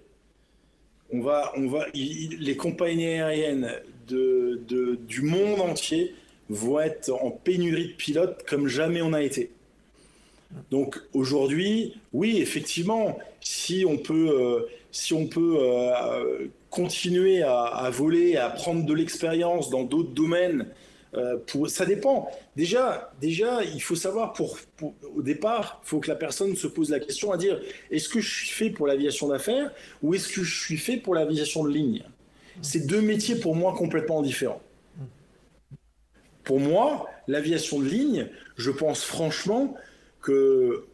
On va, on va, les compagnies aériennes de, du monde entier vont être en pénurie de pilotes comme jamais on a été. Donc aujourd'hui, oui, effectivement, si on peut, euh, si on peut euh, continuer à voler, à prendre de l'expérience dans d'autres domaines, euh, ça dépend. Déjà, déjà, il faut savoir pour, au départ, il faut que la personne se pose la question à dire est-ce que je suis fait pour l'aviation d'affaires ou est-ce que je suis fait pour l'aviation de ligne? C'est deux métiers pour moi complètement différents. Pour moi, l'aviation de ligne, je pense franchement que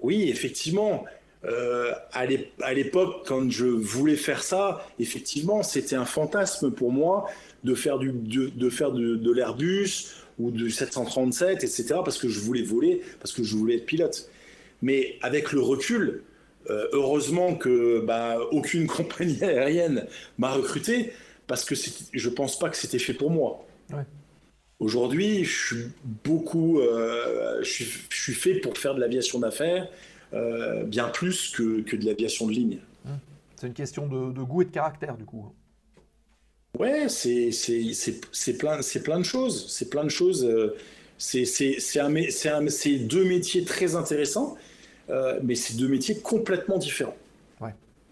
oui, effectivement, euh, à l'époque, quand je voulais faire ça, effectivement, c'était un fantasme pour moi de faire, du, de, de, faire de, de l'Airbus ou du 737, etc., parce que je voulais voler, parce que je voulais être pilote. Mais avec le recul, euh, heureusement que bah, aucune compagnie aérienne m'a recruté, parce que je pense pas que c'était fait pour moi. Ouais. Aujourd'hui, je suis beaucoup, euh, je, suis, je suis fait pour faire de l'aviation d'affaires, euh, bien plus que, que de l'aviation de ligne. C'est une question de, de goût et de caractère du coup. Ouais, c'est c'est- c'est- c'est plein, c'est plein de choses. C'est plein de choses. euh, C'est c'est- c'est un mé- c'est un- c'est deux métiers très intéressants, euh, mais c'est deux métiers complètement différents.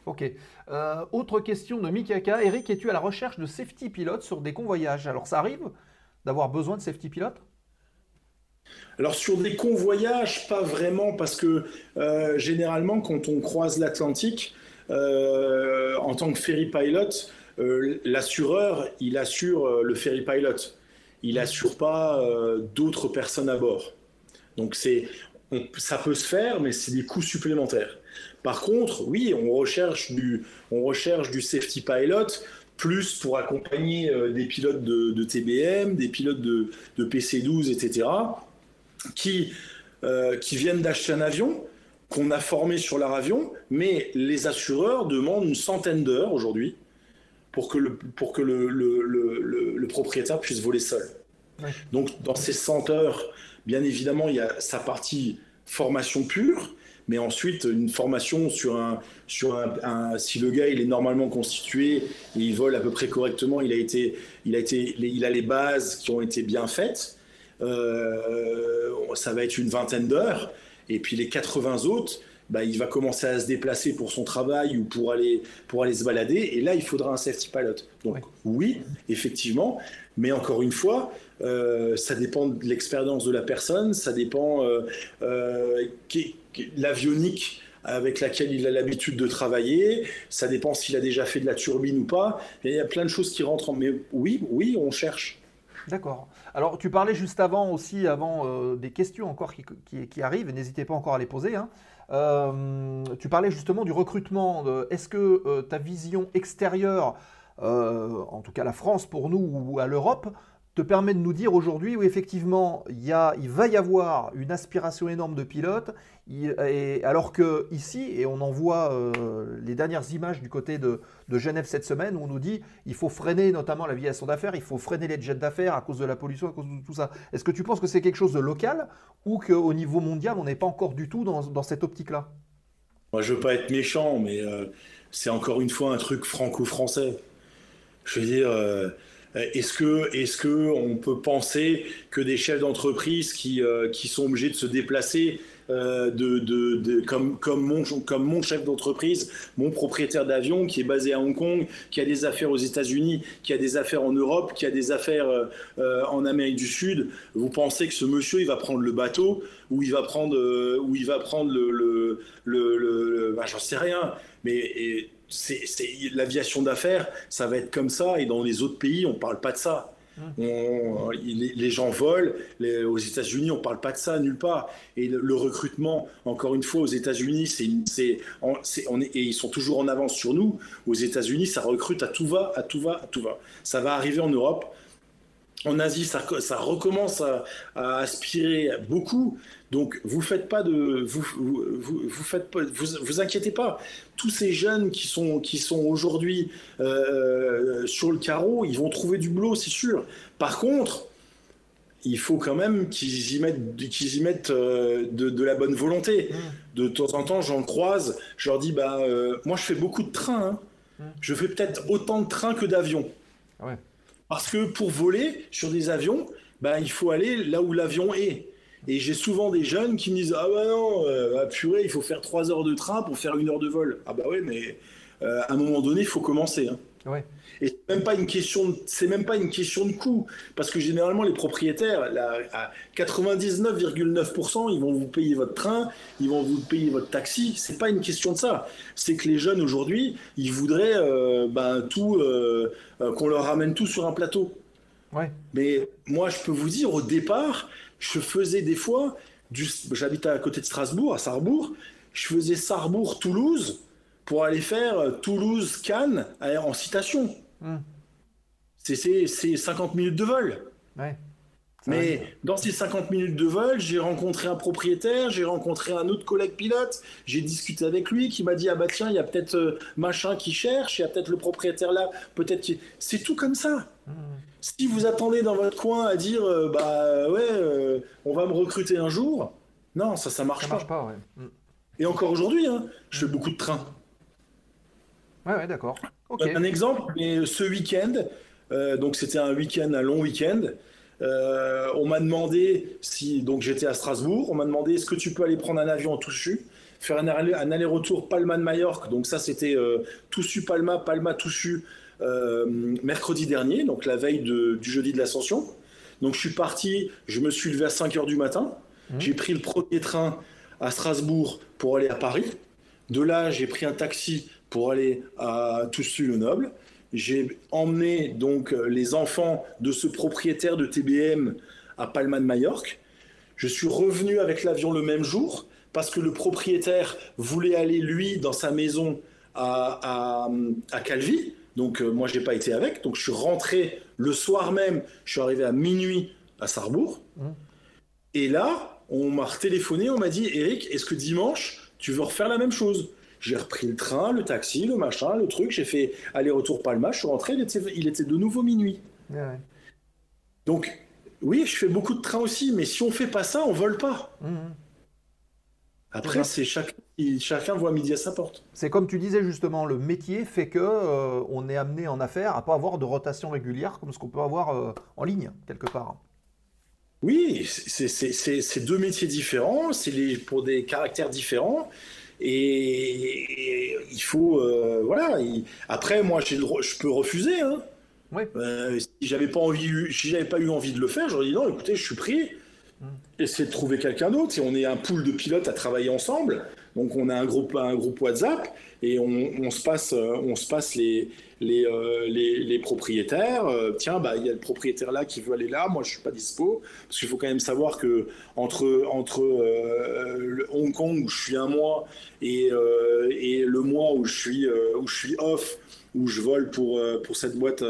Ok. Euh, autre question de Mikaka. Eric, es-tu à la recherche de safety pilotes sur des convoyages? Alors ça arrive d'avoir besoin de safety pilote Alors sur des convoyages, pas vraiment, parce que euh, généralement, quand on croise l'Atlantique, euh, en tant que ferry pilot, l'assureur, il assure euh, le ferry pilot. Il assure pas euh, d'autres personnes à bord. Donc c'est, ça peut se faire, mais c'est des coûts supplémentaires. Par contre, oui, on recherche du, on recherche du safety pilot plus pour accompagner euh, des pilotes de, TBM, des pilotes de, de PC12, etc., qui, euh, qui viennent d'acheter un avion, qu'on a formé sur leur avion, mais les assureurs demandent une centaine d'heures aujourd'hui pour que, le, pour que le, le- le- propriétaire puisse voler seul. Ouais. Donc, dans ces 100 heures, bien évidemment, il y a sa partie formation pure, mais ensuite une formation sur un, sur un, un- si le gars il est normalement constitué et il vole à peu près correctement, il a été, il a été, il a les bases qui ont été bien faites. euh, ça va être une vingtaine d'heures, et puis les 80 autres, bah, il va commencer à se déplacer pour son travail ou pour aller, pour aller se balader, et là il faudra un safety pilot. Donc Ouais. oui, effectivement, mais encore une fois, euh, ça dépend de l'expérience de la personne, ça dépend euh, euh, l'avionique avec laquelle il a l'habitude de travailler, ça dépend s'il a déjà fait de la turbine ou pas. Il y a plein de choses qui rentrent en... Mais oui, oui, on cherche. D'accord. Alors, tu parlais juste avant aussi, avant euh, des questions encore qui, qui- qui arrivent, n'hésitez pas encore à les poser. hein. Euh, tu parlais justement du recrutement. de- Est-ce que euh, ta vision extérieure, euh, en tout cas la France pour nous ou à l'Europe, te permet de nous dire aujourd'hui où effectivement il, y a, il va y avoir une aspiration énorme de pilotes, il- et, alors que ici, et on en voit euh, les dernières images du côté de, Genève cette semaine, où on nous dit il faut freiner notamment l'aviation d'affaires, il faut freiner les jets d'affaires à cause de la pollution, à cause de tout ça. Est-ce que tu penses que c'est quelque chose de local ou qu'au niveau mondial, on n'est pas encore du tout dans, dans cette optique-là? Moi, je veux pas être méchant, mais euh, c'est encore une fois un truc franco-français. Je veux dire, euh, est-ce que, est-ce que on peut penser que des chefs d'entreprise qui, euh, qui sont obligés de se déplacer euh, de, de, comme, comme, mon, comme mon chef d'entreprise, mon propriétaire d'avion qui est basé à Hong Kong, qui a des affaires aux États-Unis, qui a des affaires en Europe, qui a des affaires euh, euh, en Amérique du Sud, vous pensez que ce monsieur il va prendre le bateau ou il va prendre, euh, ou il va prendre le, le, le, bah, j'en sais rien, mais l'aviation d'affaires, ça va être comme ça, et dans les autres pays, on parle pas de ça. On- les, les gens volent, les- aux États-Unis, on parle pas de ça nulle part. Et le, le recrutement, encore une fois, aux États-Unis, c'est, et ils sont toujours en avance sur nous. Aux États-Unis, ça recrute à tout va, à tout va, à tout va. Ça va arriver en Europe. En Asie, ça, ça recommence à, à aspirer beaucoup. Donc, vous faites pas de, vous, vous, vous, faites pas, vous, vous inquiétez pas. Tous ces jeunes qui sont, qui sont aujourd'hui euh, sur le carreau, ils vont trouver du boulot, c'est sûr. Par contre, il faut quand même qu'ils y mettent, qu'ils y mettent euh, de, de la bonne volonté. De temps en temps, j'en croise, je leur dis, bah, euh, moi, je fais beaucoup de trains. hein. Je fais peut-être autant de trains que d'avions. Ah ouais. Parce que pour voler sur des avions, bah, il faut aller là où l'avion est. Et j'ai souvent des jeunes qui me disent Ah bah non, euh, ah, purée, il faut faire trois heures de train pour faire une heure de vol. Ah bah ouais, mais euh, à un moment donné, il faut commencer. hein. Ouais. Et c'est même pas une question, de- c'est même pas une question de coût, parce que généralement les propriétaires, là, à 99,9%, ils vont vous payer votre train, ils vont vous payer votre taxi. C'est pas une question de ça. C'est que les jeunes aujourd'hui, ils voudraient euh, ben, tout, euh, euh, qu'on leur ramène tout sur un plateau. Ouais. Mais moi, je peux vous dire, au départ, je faisais des fois, du, j'habitais à côté de Strasbourg, à Sarrebourg, je faisais Sarrebourg-Toulouse pour aller faire euh, Toulouse-Cannes en citation. Hmm. C'est- C'est c'est 50 minutes de vol. Ouais. Mais dans ces 50 minutes de vol, j'ai rencontré un propriétaire, j'ai rencontré un autre collègue pilote, j'ai discuté avec lui qui m'a dit ah bah tiens il y a peut-être euh, machin qui cherche, il y a peut-être le propriétaire là, peut-être c'est tout comme ça. Si vous attendez dans votre coin à dire euh, bah ouais euh, on va me recruter un jour, non ça ça marche Ça pas. marche pas, ouais. Mm. Et encore aujourd'hui hein, je fais beaucoup de trains. Ouais, ouais, d'accord. Un exemple, mais ce week-end, euh, donc c'était un week-end, un long week-end. euh, on m'a demandé si, donc j'étais à Strasbourg, on m'a demandé est-ce que tu peux aller prendre un avion en Toussu, faire un, aller- un aller-retour Palma de Majorque, donc ça c'était euh, Toussu Palma, Palma Toussu, euh, mercredi dernier, donc la veille de- du jeudi de l'Ascension. Donc je suis parti, je me suis levé à 5 heures du matin. J'ai pris le premier train à Strasbourg pour aller à Paris. De là, j'ai pris un taxi pour aller à Toussus-le-Noble. J'ai emmené donc euh, les enfants de ce propriétaire de TBM à Palma de Majorque. Je suis revenu avec l'avion le même jour parce que le propriétaire voulait aller, lui, dans sa maison à, à, à Calvi. Donc, euh, moi, je n'ai pas été avec. Donc, je suis rentré le soir même. Je suis arrivé à minuit à Sarrebourg. Et là, on m'a téléphoné. On m'a dit Eric, est-ce que dimanche, tu veux refaire la même chose? J'ai repris le train, le taxi, le machin, le truc. J'ai fait aller-retour Palma. Je suis rentré. Il était, il était de nouveau minuit. Ouais, ouais. Donc, oui, je fais beaucoup de trains aussi, mais si on fait pas ça, on vole pas. Mhm. Après, c'est chacun, chacun voit midi à sa porte. C'est comme tu disais justement, le métier fait que euh, on est amené en affaires à pas avoir de rotation régulière comme ce qu'on peut avoir euh, en ligne quelque part. Oui, c'est deux métiers différents, c'est pour des caractères différents. Et, et il faut, euh, voilà. il- après, moi, j'ai le droit- je peux refuser. Hein. Euh, si j'avais pas envie, si j'avais pas eu envie de le faire, j'aurais dit non. Écoutez, je suis pris. Essayez de trouver quelqu'un d'autre. Et on est un pool de pilotes à travailler ensemble. Donc on a un groupe, un groupe WhatsApp et on, se passe, euh, on se passe les, les, euh, les, propriétaires. Euh, tiens, bah il y a le propriétaire là qui veut aller là. Moi, je suis pas dispo parce qu'il faut quand même savoir que entre entre Hong Kong où je suis un mois et, et le mois où je suis où je suis off, où je vole pour pour cette boîte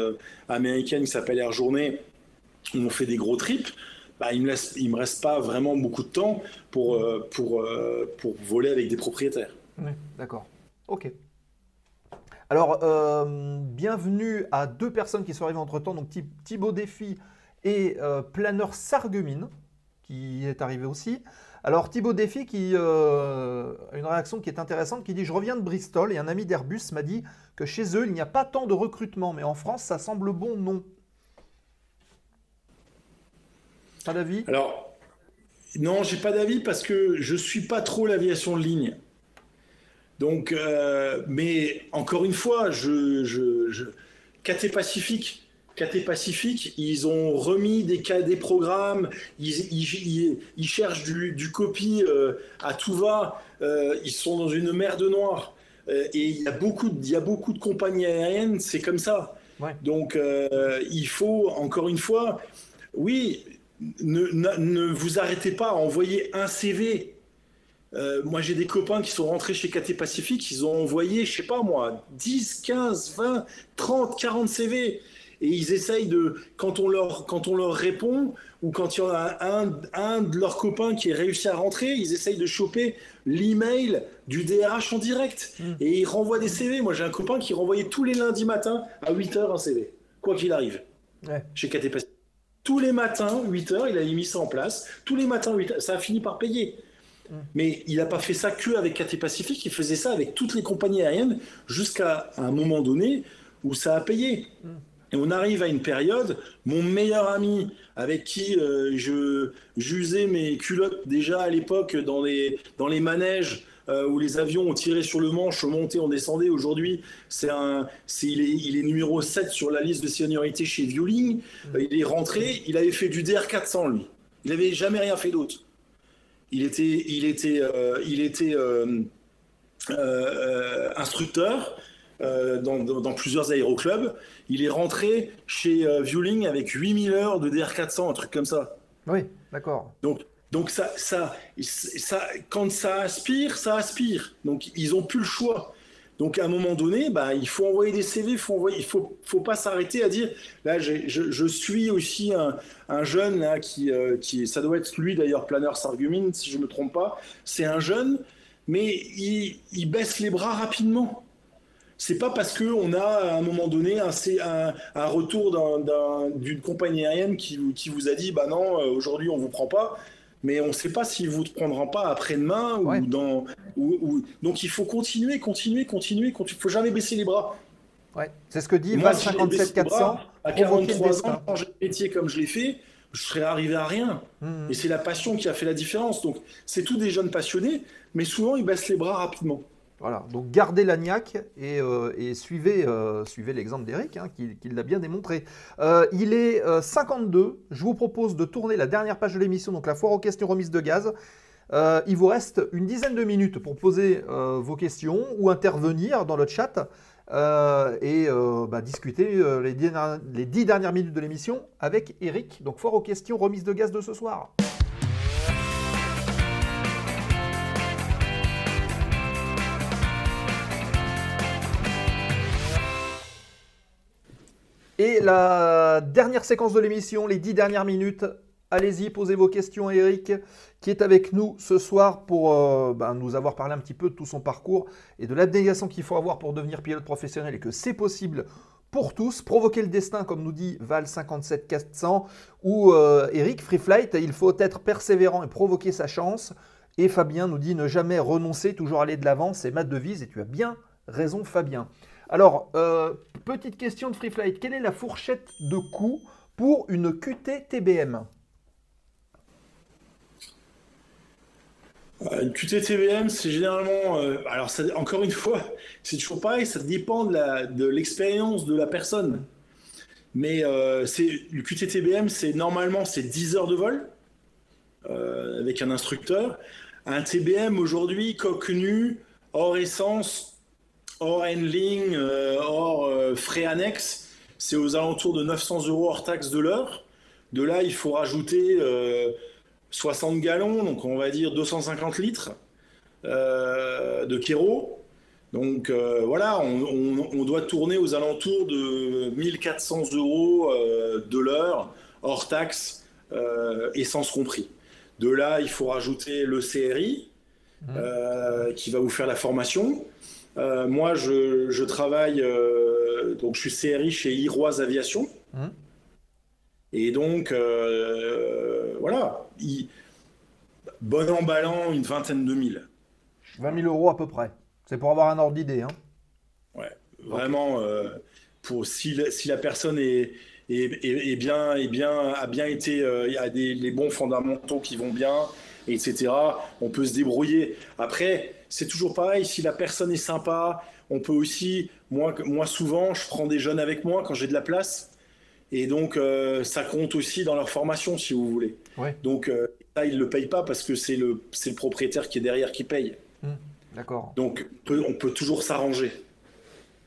américaine qui s'appelle Air Journée, on fait des gros trips. Bah, il il me reste pas vraiment beaucoup de temps pour euh, euh, voler avec des propriétaires. D'accord. Ok. Alors, euh, bienvenue à deux personnes qui sont arrivées entre temps, donc Thi- Thibaut Défi et Planeur Sargumine, qui est arrivé aussi. Alors, Thibaut Défi qui a une réaction qui est intéressante, qui dit Je reviens de Bristol et un ami d'Airbus m'a dit que chez eux, il n'y a pas tant de recrutement, mais en France, ça semble bon, non. Pas d'avis? Alors non, j'ai pas d'avis parce que je suis pas trop l'aviation de ligne. Donc, euh, mais encore une fois, je, je, je... KT Pacifique, KT Pacifique, ils ont remis des, des programmes, ils, ils, ils- ils cherchent du, du copy euh, à tout va, euh, ils sont dans une mer de noir. Euh, et il y, a beaucoup de, il y a beaucoup de compagnies aériennes, c'est comme ça. Ouais. Donc, il faut, encore une fois, oui, ne, ne- ne vous arrêtez pas à envoyer un CV. Euh, moi, j'ai des copains qui sont rentrés chez KT Pacifique, ils ont envoyé, je sais pas moi, 10, 15, 20, 30, 40 CV. Et ils essayent de, quand on leur, quand on leur répond, ou quand il y en a un, un de leurs copains qui est réussi à rentrer, ils essayent de choper l'email du DRH en direct. Et ils renvoient des CV. Moi, j'ai un copain qui renvoyait tous les lundis matins à 8 heures un CV, quoi qu'il arrive, Ouais. chez KT Pacifique. Tous les matins, 8 heures, il a mis ça en place. Tous les matins, 8 heures. Ça a fini par payer. Mais il n'a pas fait ça que avec KT Pacifique, il faisait ça avec toutes les compagnies aériennes jusqu'à un moment donné où ça a payé. Et on arrive à une période, mon meilleur ami avec qui euh, je j'usais mes culottes déjà à l'époque dans les, dans les manèges euh, où les avions ont tiré sur le manche, on montait, on descendait. Aujourd'hui, c'est un, c'est, il, est, il est numéro 7 sur la liste de seniorité chez Vueling. Euh, il est rentré, il avait fait du DR400 lui. Il n'avait jamais rien fait d'autre. Il était, il était, euh, il était euh, instructeur euh, dans, dans- dans plusieurs aéroclubs. Il est rentré chez euh, Vueling avec 8000 heures de DR400, un truc comme ça. Oui, d'accord. Donc, donc ça, ça, ça, quand ça aspire, ça aspire. Donc ils ont plus le choix. Donc à un moment donné, bah, il faut envoyer des CV, faut il faut, faut pas s'arrêter à dire. Là, je, je suis aussi un, un jeune là qui, euh, qui, ça doit être lui d'ailleurs, planeur Sargumine, si je me trompe pas. C'est un jeune, mais il, baisse les bras rapidement. C'est pas parce que on a à un moment donné un, un, un retour d'un- d'un- d'une compagnie aérienne qui, qui vous a dit bah non euh, aujourd'hui on vous prend pas, mais on ne sait pas s'ils vous prendront pas après-demain ou Ouais. dans ou, ou- donc il faut continuer, continuer, continuer, continuer. Il faut jamais baisser les bras. Ouais. C'est ce que dit Moi, Val si j'avais baissé 57 les 400. bras, à provoquer le 43 ans, changer de métier comme je l'ai fait, je serais arrivé à rien. Mhm. Et c'est la passion qui a fait la différence. Donc c'est tous des jeunes passionnés, mais souvent ils baissent les bras rapidement. Voilà, donc gardez l'agnac et, euh, et suivez, euh, suivez l'exemple d'Eric, hein, qui, qui l'a bien démontré. Euh, il est euh, 52, je vous propose de tourner la dernière page de l'émission, donc la foire aux questions remise de gaz. Il vous reste une dizaine de minutes pour poser vos questions ou intervenir dans le chat et bah, discuter les, dix, les dix dernières minutes de l'émission avec Eric. Donc foire aux questions remise de gaz de ce soir. Et la dernière séquence de l'émission, les dix dernières minutes. Allez-y, posez vos questions à Eric, qui est avec nous ce soir pour euh, ben, nous avoir parlé un petit peu de tout son parcours et de l'abnégation qu'il faut avoir pour devenir pilote professionnel et que c'est possible pour tous. Provoquer le destin, comme nous dit Val 57 400, ou Eric Free Flight, il faut être persévérant et provoquer sa chance. Et Fabien nous dit ne jamais renoncer, toujours aller de l'avant, c'est ma devise et tu as bien raison Fabien. Alors, euh, petite question de Free Flight, quelle est la fourchette de coût pour une QT TBM Euh, Une QTTBM, c'est généralement. euh, alors, encore une fois, c'est toujours pareil, ça dépend de l'expérience de, la personne. Mais euh, le QTTBM, c'est normalement c'est 10 heures de vol euh, avec un instructeur. Un TBM aujourd'hui, coque nue, hors essence, hors handling, euh, hors euh, frais annexes, c'est aux alentours de 900 euros hors taxe de l'heure. De là, il faut rajouter. euh, 60 gallons, donc on va dire 250 litres euh, de kéro. Donc euh, voilà, on, on- on doit tourner aux alentours de 1400 euros euh, de l'heure, hors taxe, euh, essence compris. De là, il faut rajouter le CRI, euh, qui va vous faire la formation. Euh, moi, je, je travaille, euh, donc je suis CRI chez Iroise Aviation. Mhm. Et donc, euh, voilà, il- bon emballant, une vingtaine de mille. 20 000 euros à peu près. C'est pour avoir un ordre d'idée. hein. Vraiment, euh, pour, si, la, si la personne est, est, est- est bien, est bien, a bien été, a des, les bons fondamentaux qui vont bien, etc., on peut se débrouiller. Après, c'est toujours pareil, si la personne est sympa, on peut aussi, moi, moi souvent, je prends des jeunes avec moi quand j'ai de la place, et donc euh, ça compte aussi dans leur formation, si vous voulez. Ouais. Donc euh, ça, ils ne le payent pas parce que c'est le, le propriétaire qui est derrière qui paye. D'accord. Donc, on peut, on peut toujours s'arranger.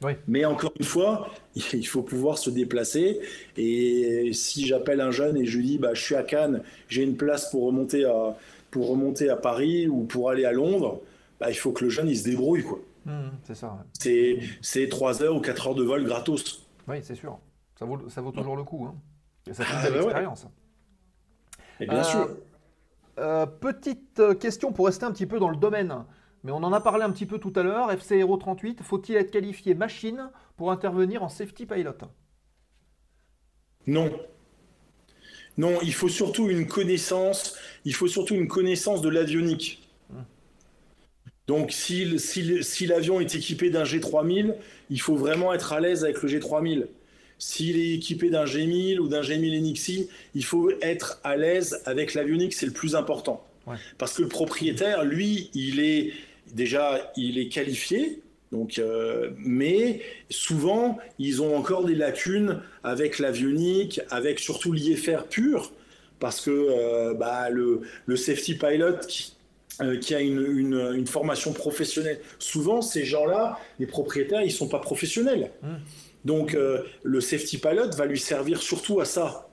Oui. Mais encore une fois, il faut pouvoir se déplacer. Et si j'appelle un jeune et je lui dis, bah, je suis à Cannes, j'ai une place pour remonter à, pour remonter à Paris ou pour aller à Londres, bah, il faut que le jeune il se débrouille. quoi. Mhm, c'est ça. ouais. C'est, c'est 3 heures ou 4 heures de vol gratos. Oui, c'est sûr. Ça vaut, ça vaut toujours le coup. hein. Et ça fait Ah, une bah ouais. expérience. Et bien Euh, sûr. Euh, petite euh, question pour rester un petit peu dans le domaine, mais on en a parlé un petit peu tout à l'heure. FC Hero 38, faut-il être qualifié machine pour intervenir en safety pilot? Non. Non, il faut surtout une connaissance, il faut surtout une connaissance de l'avionique. Donc si, l'avion est équipé d'un G3000, il faut vraiment être à l'aise avec le G3000. S'il est équipé d'un G1000 ou d'un G1000 NXI, il faut être à l'aise avec l'avionique, c'est le plus important. Ouais. Parce que le propriétaire, lui, il est déjà il est qualifié, donc, euh, mais souvent, ils ont encore des lacunes avec l'avionique, avec surtout l'IFR pur, parce que euh, bah, le, le safety pilot qui, euh, qui a une, une- une formation professionnelle, souvent, ces gens-là, les propriétaires, ils sont pas professionnels. Mm. Donc, le safety pilot va lui servir surtout à ça.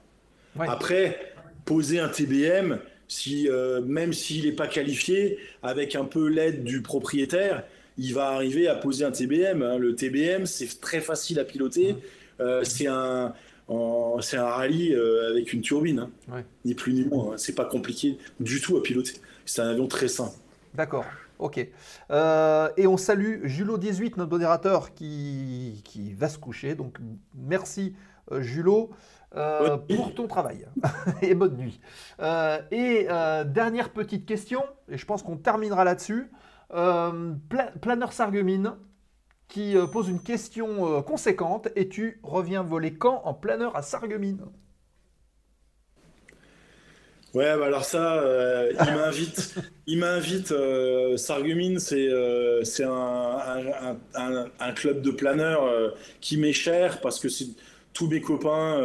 Ouais. Après, poser un TBM, si, même s'il n'est pas qualifié, avec un peu l'aide du propriétaire, il va arriver à poser un TBM. hein. Le TBM, c'est très facile à piloter. Euh, c'est un, en- c'est un rallye euh, avec une turbine, hein. Ouais. ni plus ni moins. hein. C'est pas compliqué du tout à piloter. C'est un avion très simple. D'accord, ok. Euh, et on salue Julot18, notre modérateur, qui, qui va se coucher. Donc merci Julot pour ton travail. et bonne nuit. Et dernière petite question, et je pense qu'on terminera là-dessus. Euh, Pla- Planeur Sarreguemines qui euh, pose une question euh, conséquente. Et tu reviens voler quand en planeur à Sarreguemines? Ouais, bah alors ça, euh, il m'invite, il m'invite. Euh, Sarreguemines, c'est euh, c'est un, un, un- un club de planeurs qui m'est cher parce que tous mes copains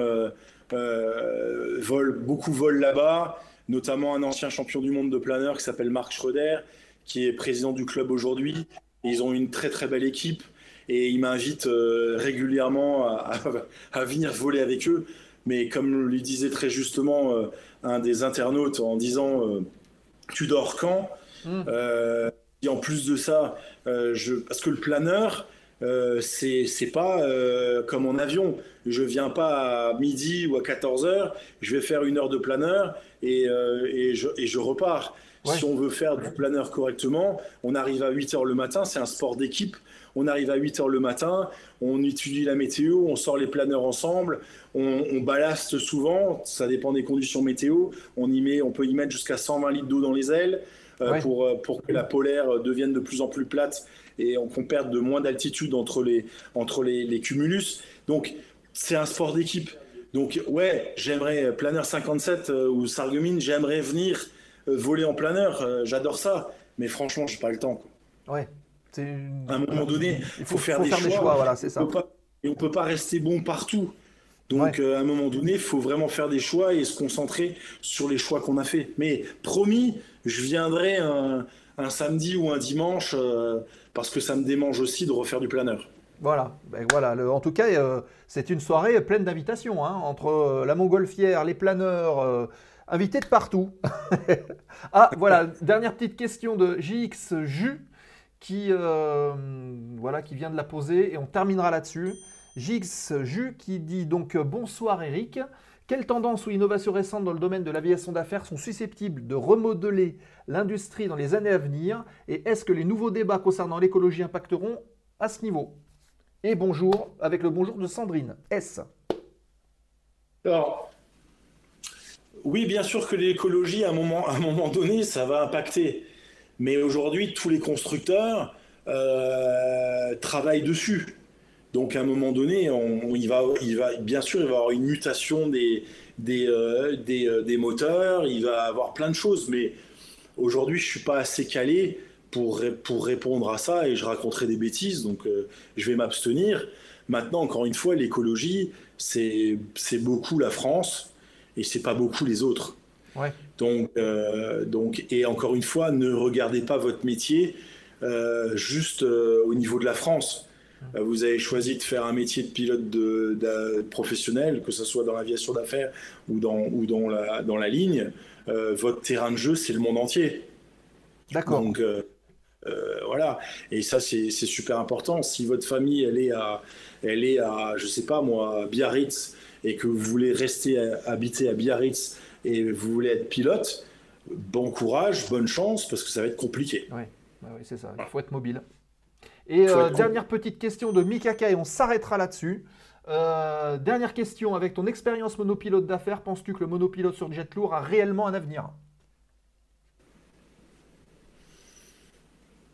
volent, beaucoup volent là-bas, notamment un ancien champion du monde de planeur qui s'appelle Marc Schröder, qui est président du club aujourd'hui. Ils ont une très très belle équipe et il m'invite euh, régulièrement à, à- à venir voler avec eux. Mais comme le disait très justement euh, un des internautes en disant euh, Tu dors quand? Mm. Euh, Et en plus de ça, je, parce que le planeur, c'est pas comme en avion. Je viens pas à midi ou à 14 heures, je vais faire une heure de planeur et, et, je, et je repars. Ouais. Si on veut faire du planeur correctement, on arrive à 8 heures le matin, c'est un sport d'équipe. On arrive à 8 heures le matin, on étudie la météo, on sort les planeurs ensemble, on, on ballaste souvent, ça dépend des conditions météo. On, y met, on peut y mettre jusqu'à 120 litres d'eau dans les ailes euh, Ouais. pour, euh, pour que la polaire devienne de plus en plus plate et on- qu'on perde de moins d'altitude entre les, entre les, les cumulus. Donc, c'est un sport d'équipe. Donc, ouais, j'aimerais euh, planeur 57 euh, ou Sarreguemines, j'aimerais venir euh, voler en planeur, euh, j'adore ça. Mais franchement, j'ai pas le temps. quoi. Ouais. C'est une- À un moment donné, il faut, faut faire faut des faire des choix. choix, voilà, c'est ça. Pas- et on peut pas rester bon partout. Donc, Ouais. euh, à un moment donné, il faut vraiment faire des choix et se concentrer sur les choix qu'on a fait. Mais promis, je viendrai un, un samedi ou un dimanche euh, parce que ça me démange aussi de refaire du planeur. Voilà, ben voilà. le- en tout cas, euh, c'est une soirée pleine d'invitations, hein, entre euh, la montgolfière, les planeurs, invités de partout. ah, voilà, dernière petite question de JX Ju, qui, euh, qui vient de la poser, et on terminera là-dessus. JX Ju qui dit donc euh, bonsoir Eric. Quelles tendances ou innovations récentes dans le domaine de l'aviation d'affaires sont susceptibles de remodeler l'industrie dans les années à venir Et est-ce que les nouveaux débats concernant l'écologie impacteront à ce niveau? Et bonjour, avec le bonjour de Sandrine. S. oui, bien sûr que l'écologie, à un moment, donné, ça va impacter. Mais aujourd'hui, tous les constructeurs euh, travaillent dessus. Donc, à un moment donné, on, il va, bien sûr, il va y avoir une mutation des, des, euh, euh, des moteurs, il va y avoir plein de choses. Mais aujourd'hui, je suis pas assez calé pour, pour répondre à ça et je raconterai des bêtises, donc je vais m'abstenir. Maintenant, encore une fois, l'écologie, c'est beaucoup la France et c'est pas beaucoup les autres. Ouais. Donc, euh, donc, et encore une fois, ne regardez pas votre métier euh, juste euh, au niveau de la France. Vous avez choisi de faire un métier de pilote de, de- professionnel, que ce soit dans l'aviation d'affaires ou dans, ou dans la, dans la ligne. Votre terrain de jeu, c'est le monde entier. D'accord. Donc voilà, et ça c'est c'est super important. Si votre famille elle est à, elle est à, je sais pas moi, Biarritz et que vous voulez rester à- habiter à Biarritz et vous voulez être pilote, bon courage, bonne chance parce que ça va être compliqué. Ouais, c'est ça. Il faut être mobile. Et euh, être dernière petite question de Mikaka et on s'arrêtera là-dessus. Euh, dernière question, avec ton expérience monopilote d'affaires, penses-tu que le monopilote sur jet lourd a réellement un avenir?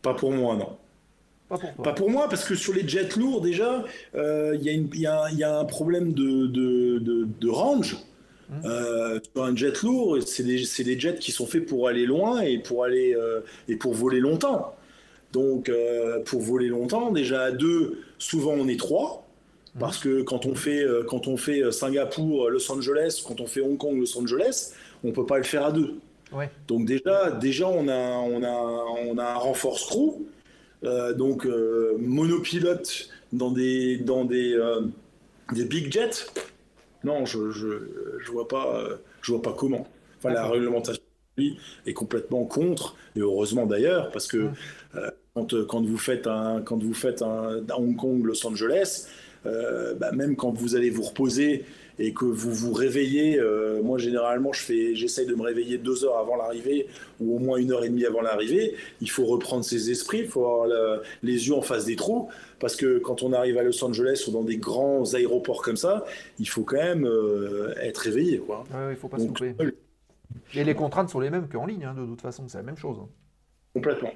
Pas pour moi, non. Pas pour toi. Pas pour moi, parce que sur les jets lourds, déjà, euh, il y, a y un- il y a un problème de, de, de- de range. Mhm. Euh, sur un jet lourd, c'est des, jets qui sont faits pour aller loin et pour, aller, euh, et pour voler longtemps. Donc, pour voler longtemps, déjà à deux, souvent on est trois. Parce que quand on fait, quand on fait Singapour, Los Angeles, quand on fait Hong Kong, Los Angeles, on peut pas le faire à deux. Ouais. Donc déjà, déjà on, a, on, a, on a un renforce crew, donc euh, monopilote dans des, dans des, euh, des big jets. Non, je je, je vois pas, euh, je vois pas comment. Enfin, la réglementation est complètement contre, et heureusement d'ailleurs, parce que euh, quand, euh, quand vous faites un, quand vous faites un, un Hong Kong, Los Angeles, euh, bah, même quand vous allez vous reposer et que vous vous réveillez, euh, moi généralement je fais, j'essaye de me réveiller deux heures avant l'arrivée ou au moins une heure et demie avant l'arrivée. Il faut reprendre ses esprits, il faut avoir le- les yeux en face des trous parce que quand on arrive à Los Angeles ou dans des grands aéroports comme ça, il faut quand même euh, être réveillé. Quoi. Ouais, ouais, il faut pas se Donc, louper. Et les contraintes sont les mêmes qu'en ligne, hein, de toute façon, c'est la même chose. hein. complètement.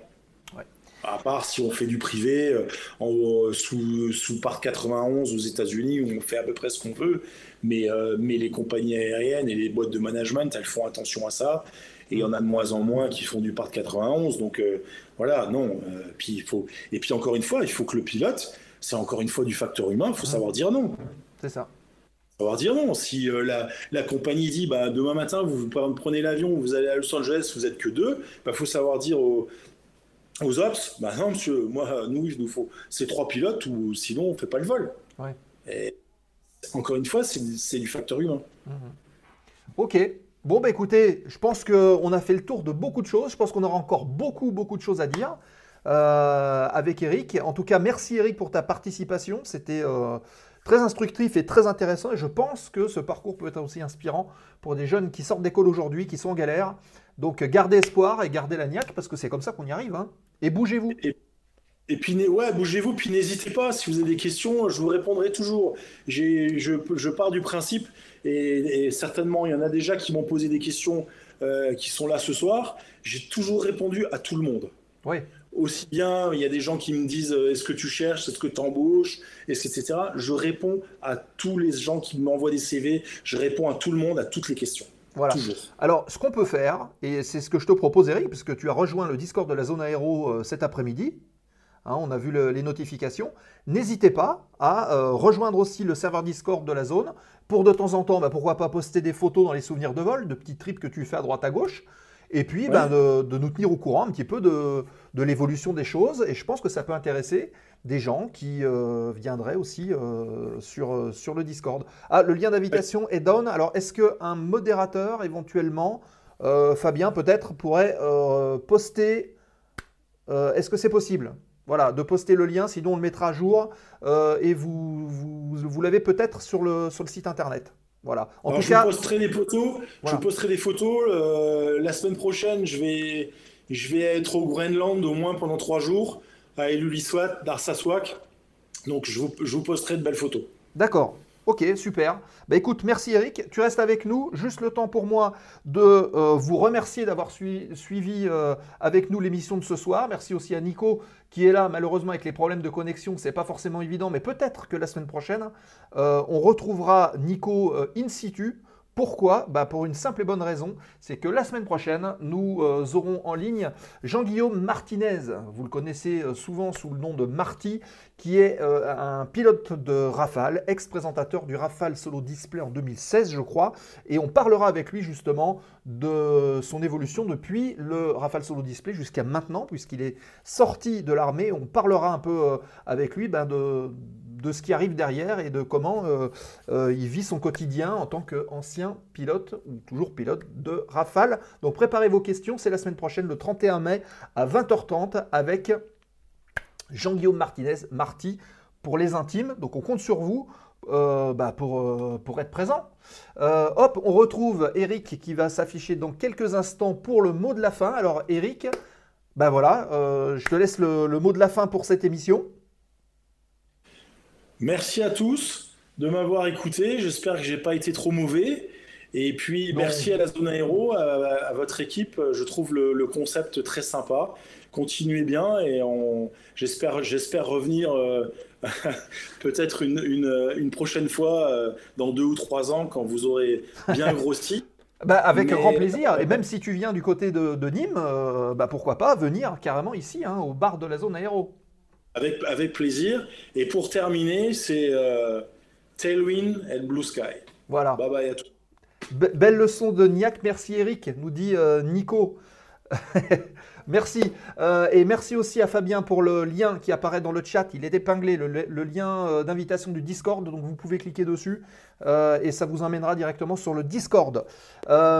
À part si on fait du privé euh, en- sous, sous Parc 91 aux États-Unis, où on fait à peu près ce qu'on veut. Mais, euh, mais les compagnies aériennes et les boîtes de management, elles font attention à ça. Et il y en a de moins en moins qui font du Parc 91. Donc euh, voilà, non. euh, puis il faut... Et puis encore une fois, il faut que le pilote, c'est encore une fois du facteur humain, il faut savoir dire non. C'est ça. savoir dire non. Si euh, la, la compagnie dit bah, demain matin, vous, vous prenez l'avion, vous allez à Los Angeles, vous êtes que deux, il bah, faut savoir dire aux, aux ops bah, non, monsieur, moi, nous, il nous faut ces trois pilotes ou sinon on ne fait pas le vol. Ouais. Et encore une fois, c'est du facteur humain. Ok. Bon, bah écoutez, je pense qu'on a fait le tour de beaucoup de choses. Je pense qu'on aura encore beaucoup, beaucoup de choses à dire euh, avec Eric. En tout cas, merci Eric pour ta participation. C'était euh, très instructif et très intéressant. Et je pense que ce parcours peut être aussi inspirant pour des jeunes qui sortent d'école aujourd'hui, qui sont en galère. Donc, gardez espoir et gardez la niaque parce que c'est comme ça qu'on y arrive. hein. Et bougez-vous. Et puis, ouais, bougez-vous, puis n'hésitez pas, si vous avez des questions, je vous répondrai toujours. Je, je pars du principe, et, et certainement il y en a déjà qui m'ont posé des questions euh, qui sont là ce soir, j'ai toujours répondu à tout le monde. Oui. Aussi bien, il y a des gens qui me disent euh, est-ce que tu cherches, est-ce que tu embauches, est-ce etc. Je réponds à tous les gens qui m'envoient des CV, je réponds à tout le monde, à toutes les questions. Voilà. Alors, ce qu'on peut faire, et c'est ce que je te propose, Eric, puisque tu as rejoint le Discord de la zone aéro euh, cet après-midi, hein, on a vu le- les notifications, n'hésitez pas à euh, rejoindre aussi le serveur Discord de la zone pour de temps en temps, bah, pourquoi pas poster des photos dans les souvenirs de vol, de petits trips que tu fais à droite à gauche, et puis Ouais. de, de nous tenir au courant un petit peu de, de l'évolution des choses, et je pense que ça peut intéresser des gens qui euh, viendraient aussi euh, sur, euh, sur le Discord. Ah, le lien d'invitation est down. Alors, est-ce qu'un modérateur, éventuellement, euh, Fabien, peut-être, pourrait poster. est-ce que c'est possible? Voilà, de poster le lien, sinon on le mettra à jour et vous, vous, vous l'avez peut-être sur le, sur le site internet. Voilà. En Alors, tout je cas, posterai des photos. Voilà. Je posterai des photos. euh, la semaine prochaine, je vais, je vais être au Groenland au moins pendant trois jours, à Ilulissat, d'Arsaswak. Donc, je vous, je vous posterai de belles photos. D'accord. Ok, super. Bah écoute, merci Eric. Tu restes avec nous. Juste le temps pour moi de euh, vous remercier d'avoir sui- suivi euh, avec nous l'émission de ce soir. Merci aussi à Nico qui est là. Malheureusement, avec les problèmes de connexion, c'est pas forcément évident, mais peut-être que la semaine prochaine, euh, on retrouvera Nico in situ. Pourquoi? Bah Pour une simple et bonne raison, c'est que la semaine prochaine, nous euh, aurons en ligne Jean-Guillaume Martinez. Vous le connaissez euh, souvent sous le nom de Marty, qui est euh, un pilote de Rafale, ex-présentateur du Rafale Solo Display en 2016, je crois. Et on parlera avec lui justement de son évolution depuis le Rafale Solo Display jusqu'à maintenant, puisqu'il est sorti de l'armée. On parlera un peu avec lui ben, de, de ce qui arrive derrière et de comment euh, euh, il vit son quotidien en tant qu'ancien pilote ou toujours pilote de Rafale. Donc préparez vos questions, c'est la semaine prochaine, le 31 mai à 20h30 avec Jean-Guillaume Martinez, Marty, pour les intimes. Donc on compte sur vous euh, bah, pour, être présent. Hop, on retrouve Eric qui va s'afficher dans quelques instants pour le mot de la fin. Alors Eric, bah voilà, je te laisse le mot de la fin pour cette émission. Merci à tous de m'avoir écouté. J'espère que j'ai pas été trop mauvais. Et puis, Non. merci à la zone aéro, à, à votre équipe. Je trouve le, le concept très sympa. Continuez bien et j'espère, j'espère revenir euh, peut-être une, une- une prochaine fois euh, dans deux ou trois ans quand vous aurez bien grossi. Bah, avec Mais- grand plaisir. Et même si tu viens du côté de, de Nîmes, euh, bah, pourquoi pas venir carrément ici, hein, au bar de la zone aéro. Avec, avec plaisir. Et pour terminer, c'est euh, Tailwind and Blue Sky. Voilà. Bye bye à tous. Be- belle leçon de Niac, merci Eric, nous dit euh, Nico. merci. Euh, et merci aussi à Fabien pour le lien qui apparaît dans le chat. Il est épinglé, le, lien euh, d'invitation du Discord, donc vous pouvez cliquer dessus euh, et ça vous emmènera directement sur le Discord.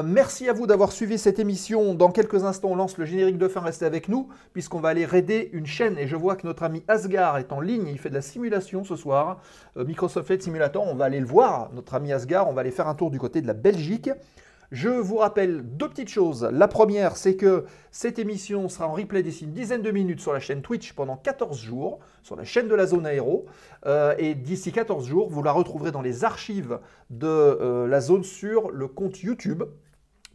Merci à vous d'avoir suivi cette émission. Dans quelques instants, on lance le générique de fin. Restez avec nous, puisqu'on va aller raider une chaîne. Et je vois que notre ami Asgard est en ligne. Il fait de la simulation ce soir. Microsoft Flight Simulator, on va aller le voir. Notre ami Asgard, on va aller faire un tour du côté de la Belgique. Je vous rappelle deux petites choses. La première, c'est que cette émission sera en replay d'ici une dizaine de minutes sur la chaîne Twitch pendant 14 jours, sur la chaîne de la zone aéro. Euh, et d'ici 14 jours, vous la retrouverez dans les archives de euh, la zone sur le compte YouTube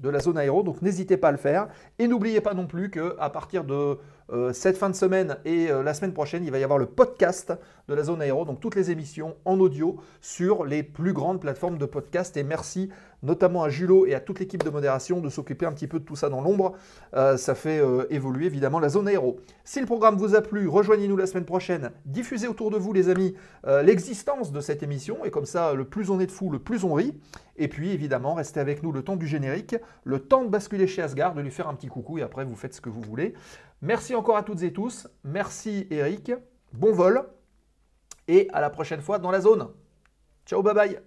de la zone aéro. Donc n'hésitez pas à le faire. Et n'oubliez pas non plus qu'à partir de euh, cette fin de semaine et euh, la semaine prochaine, il va y avoir le podcast de la zone aéro, donc toutes les émissions en audio sur les plus grandes plateformes de podcast. Et merci notamment à Julot et à toute l'équipe de modération de s'occuper un petit peu de tout ça dans l'ombre. Euh, ça fait évoluer évidemment la zone aéro. Si le programme vous a plu, rejoignez-nous la semaine prochaine. Diffusez autour de vous, les amis, l'existence de cette émission. Et comme ça, le plus on est de fous, le plus on rit. Et puis évidemment, restez avec nous le temps du générique, le temps de basculer chez Asgard, de lui faire un petit coucou et après vous faites ce que vous voulez. Merci encore à toutes et tous. Merci Eric. Bon vol. Et à la prochaine fois dans la zone. Ciao, bye bye.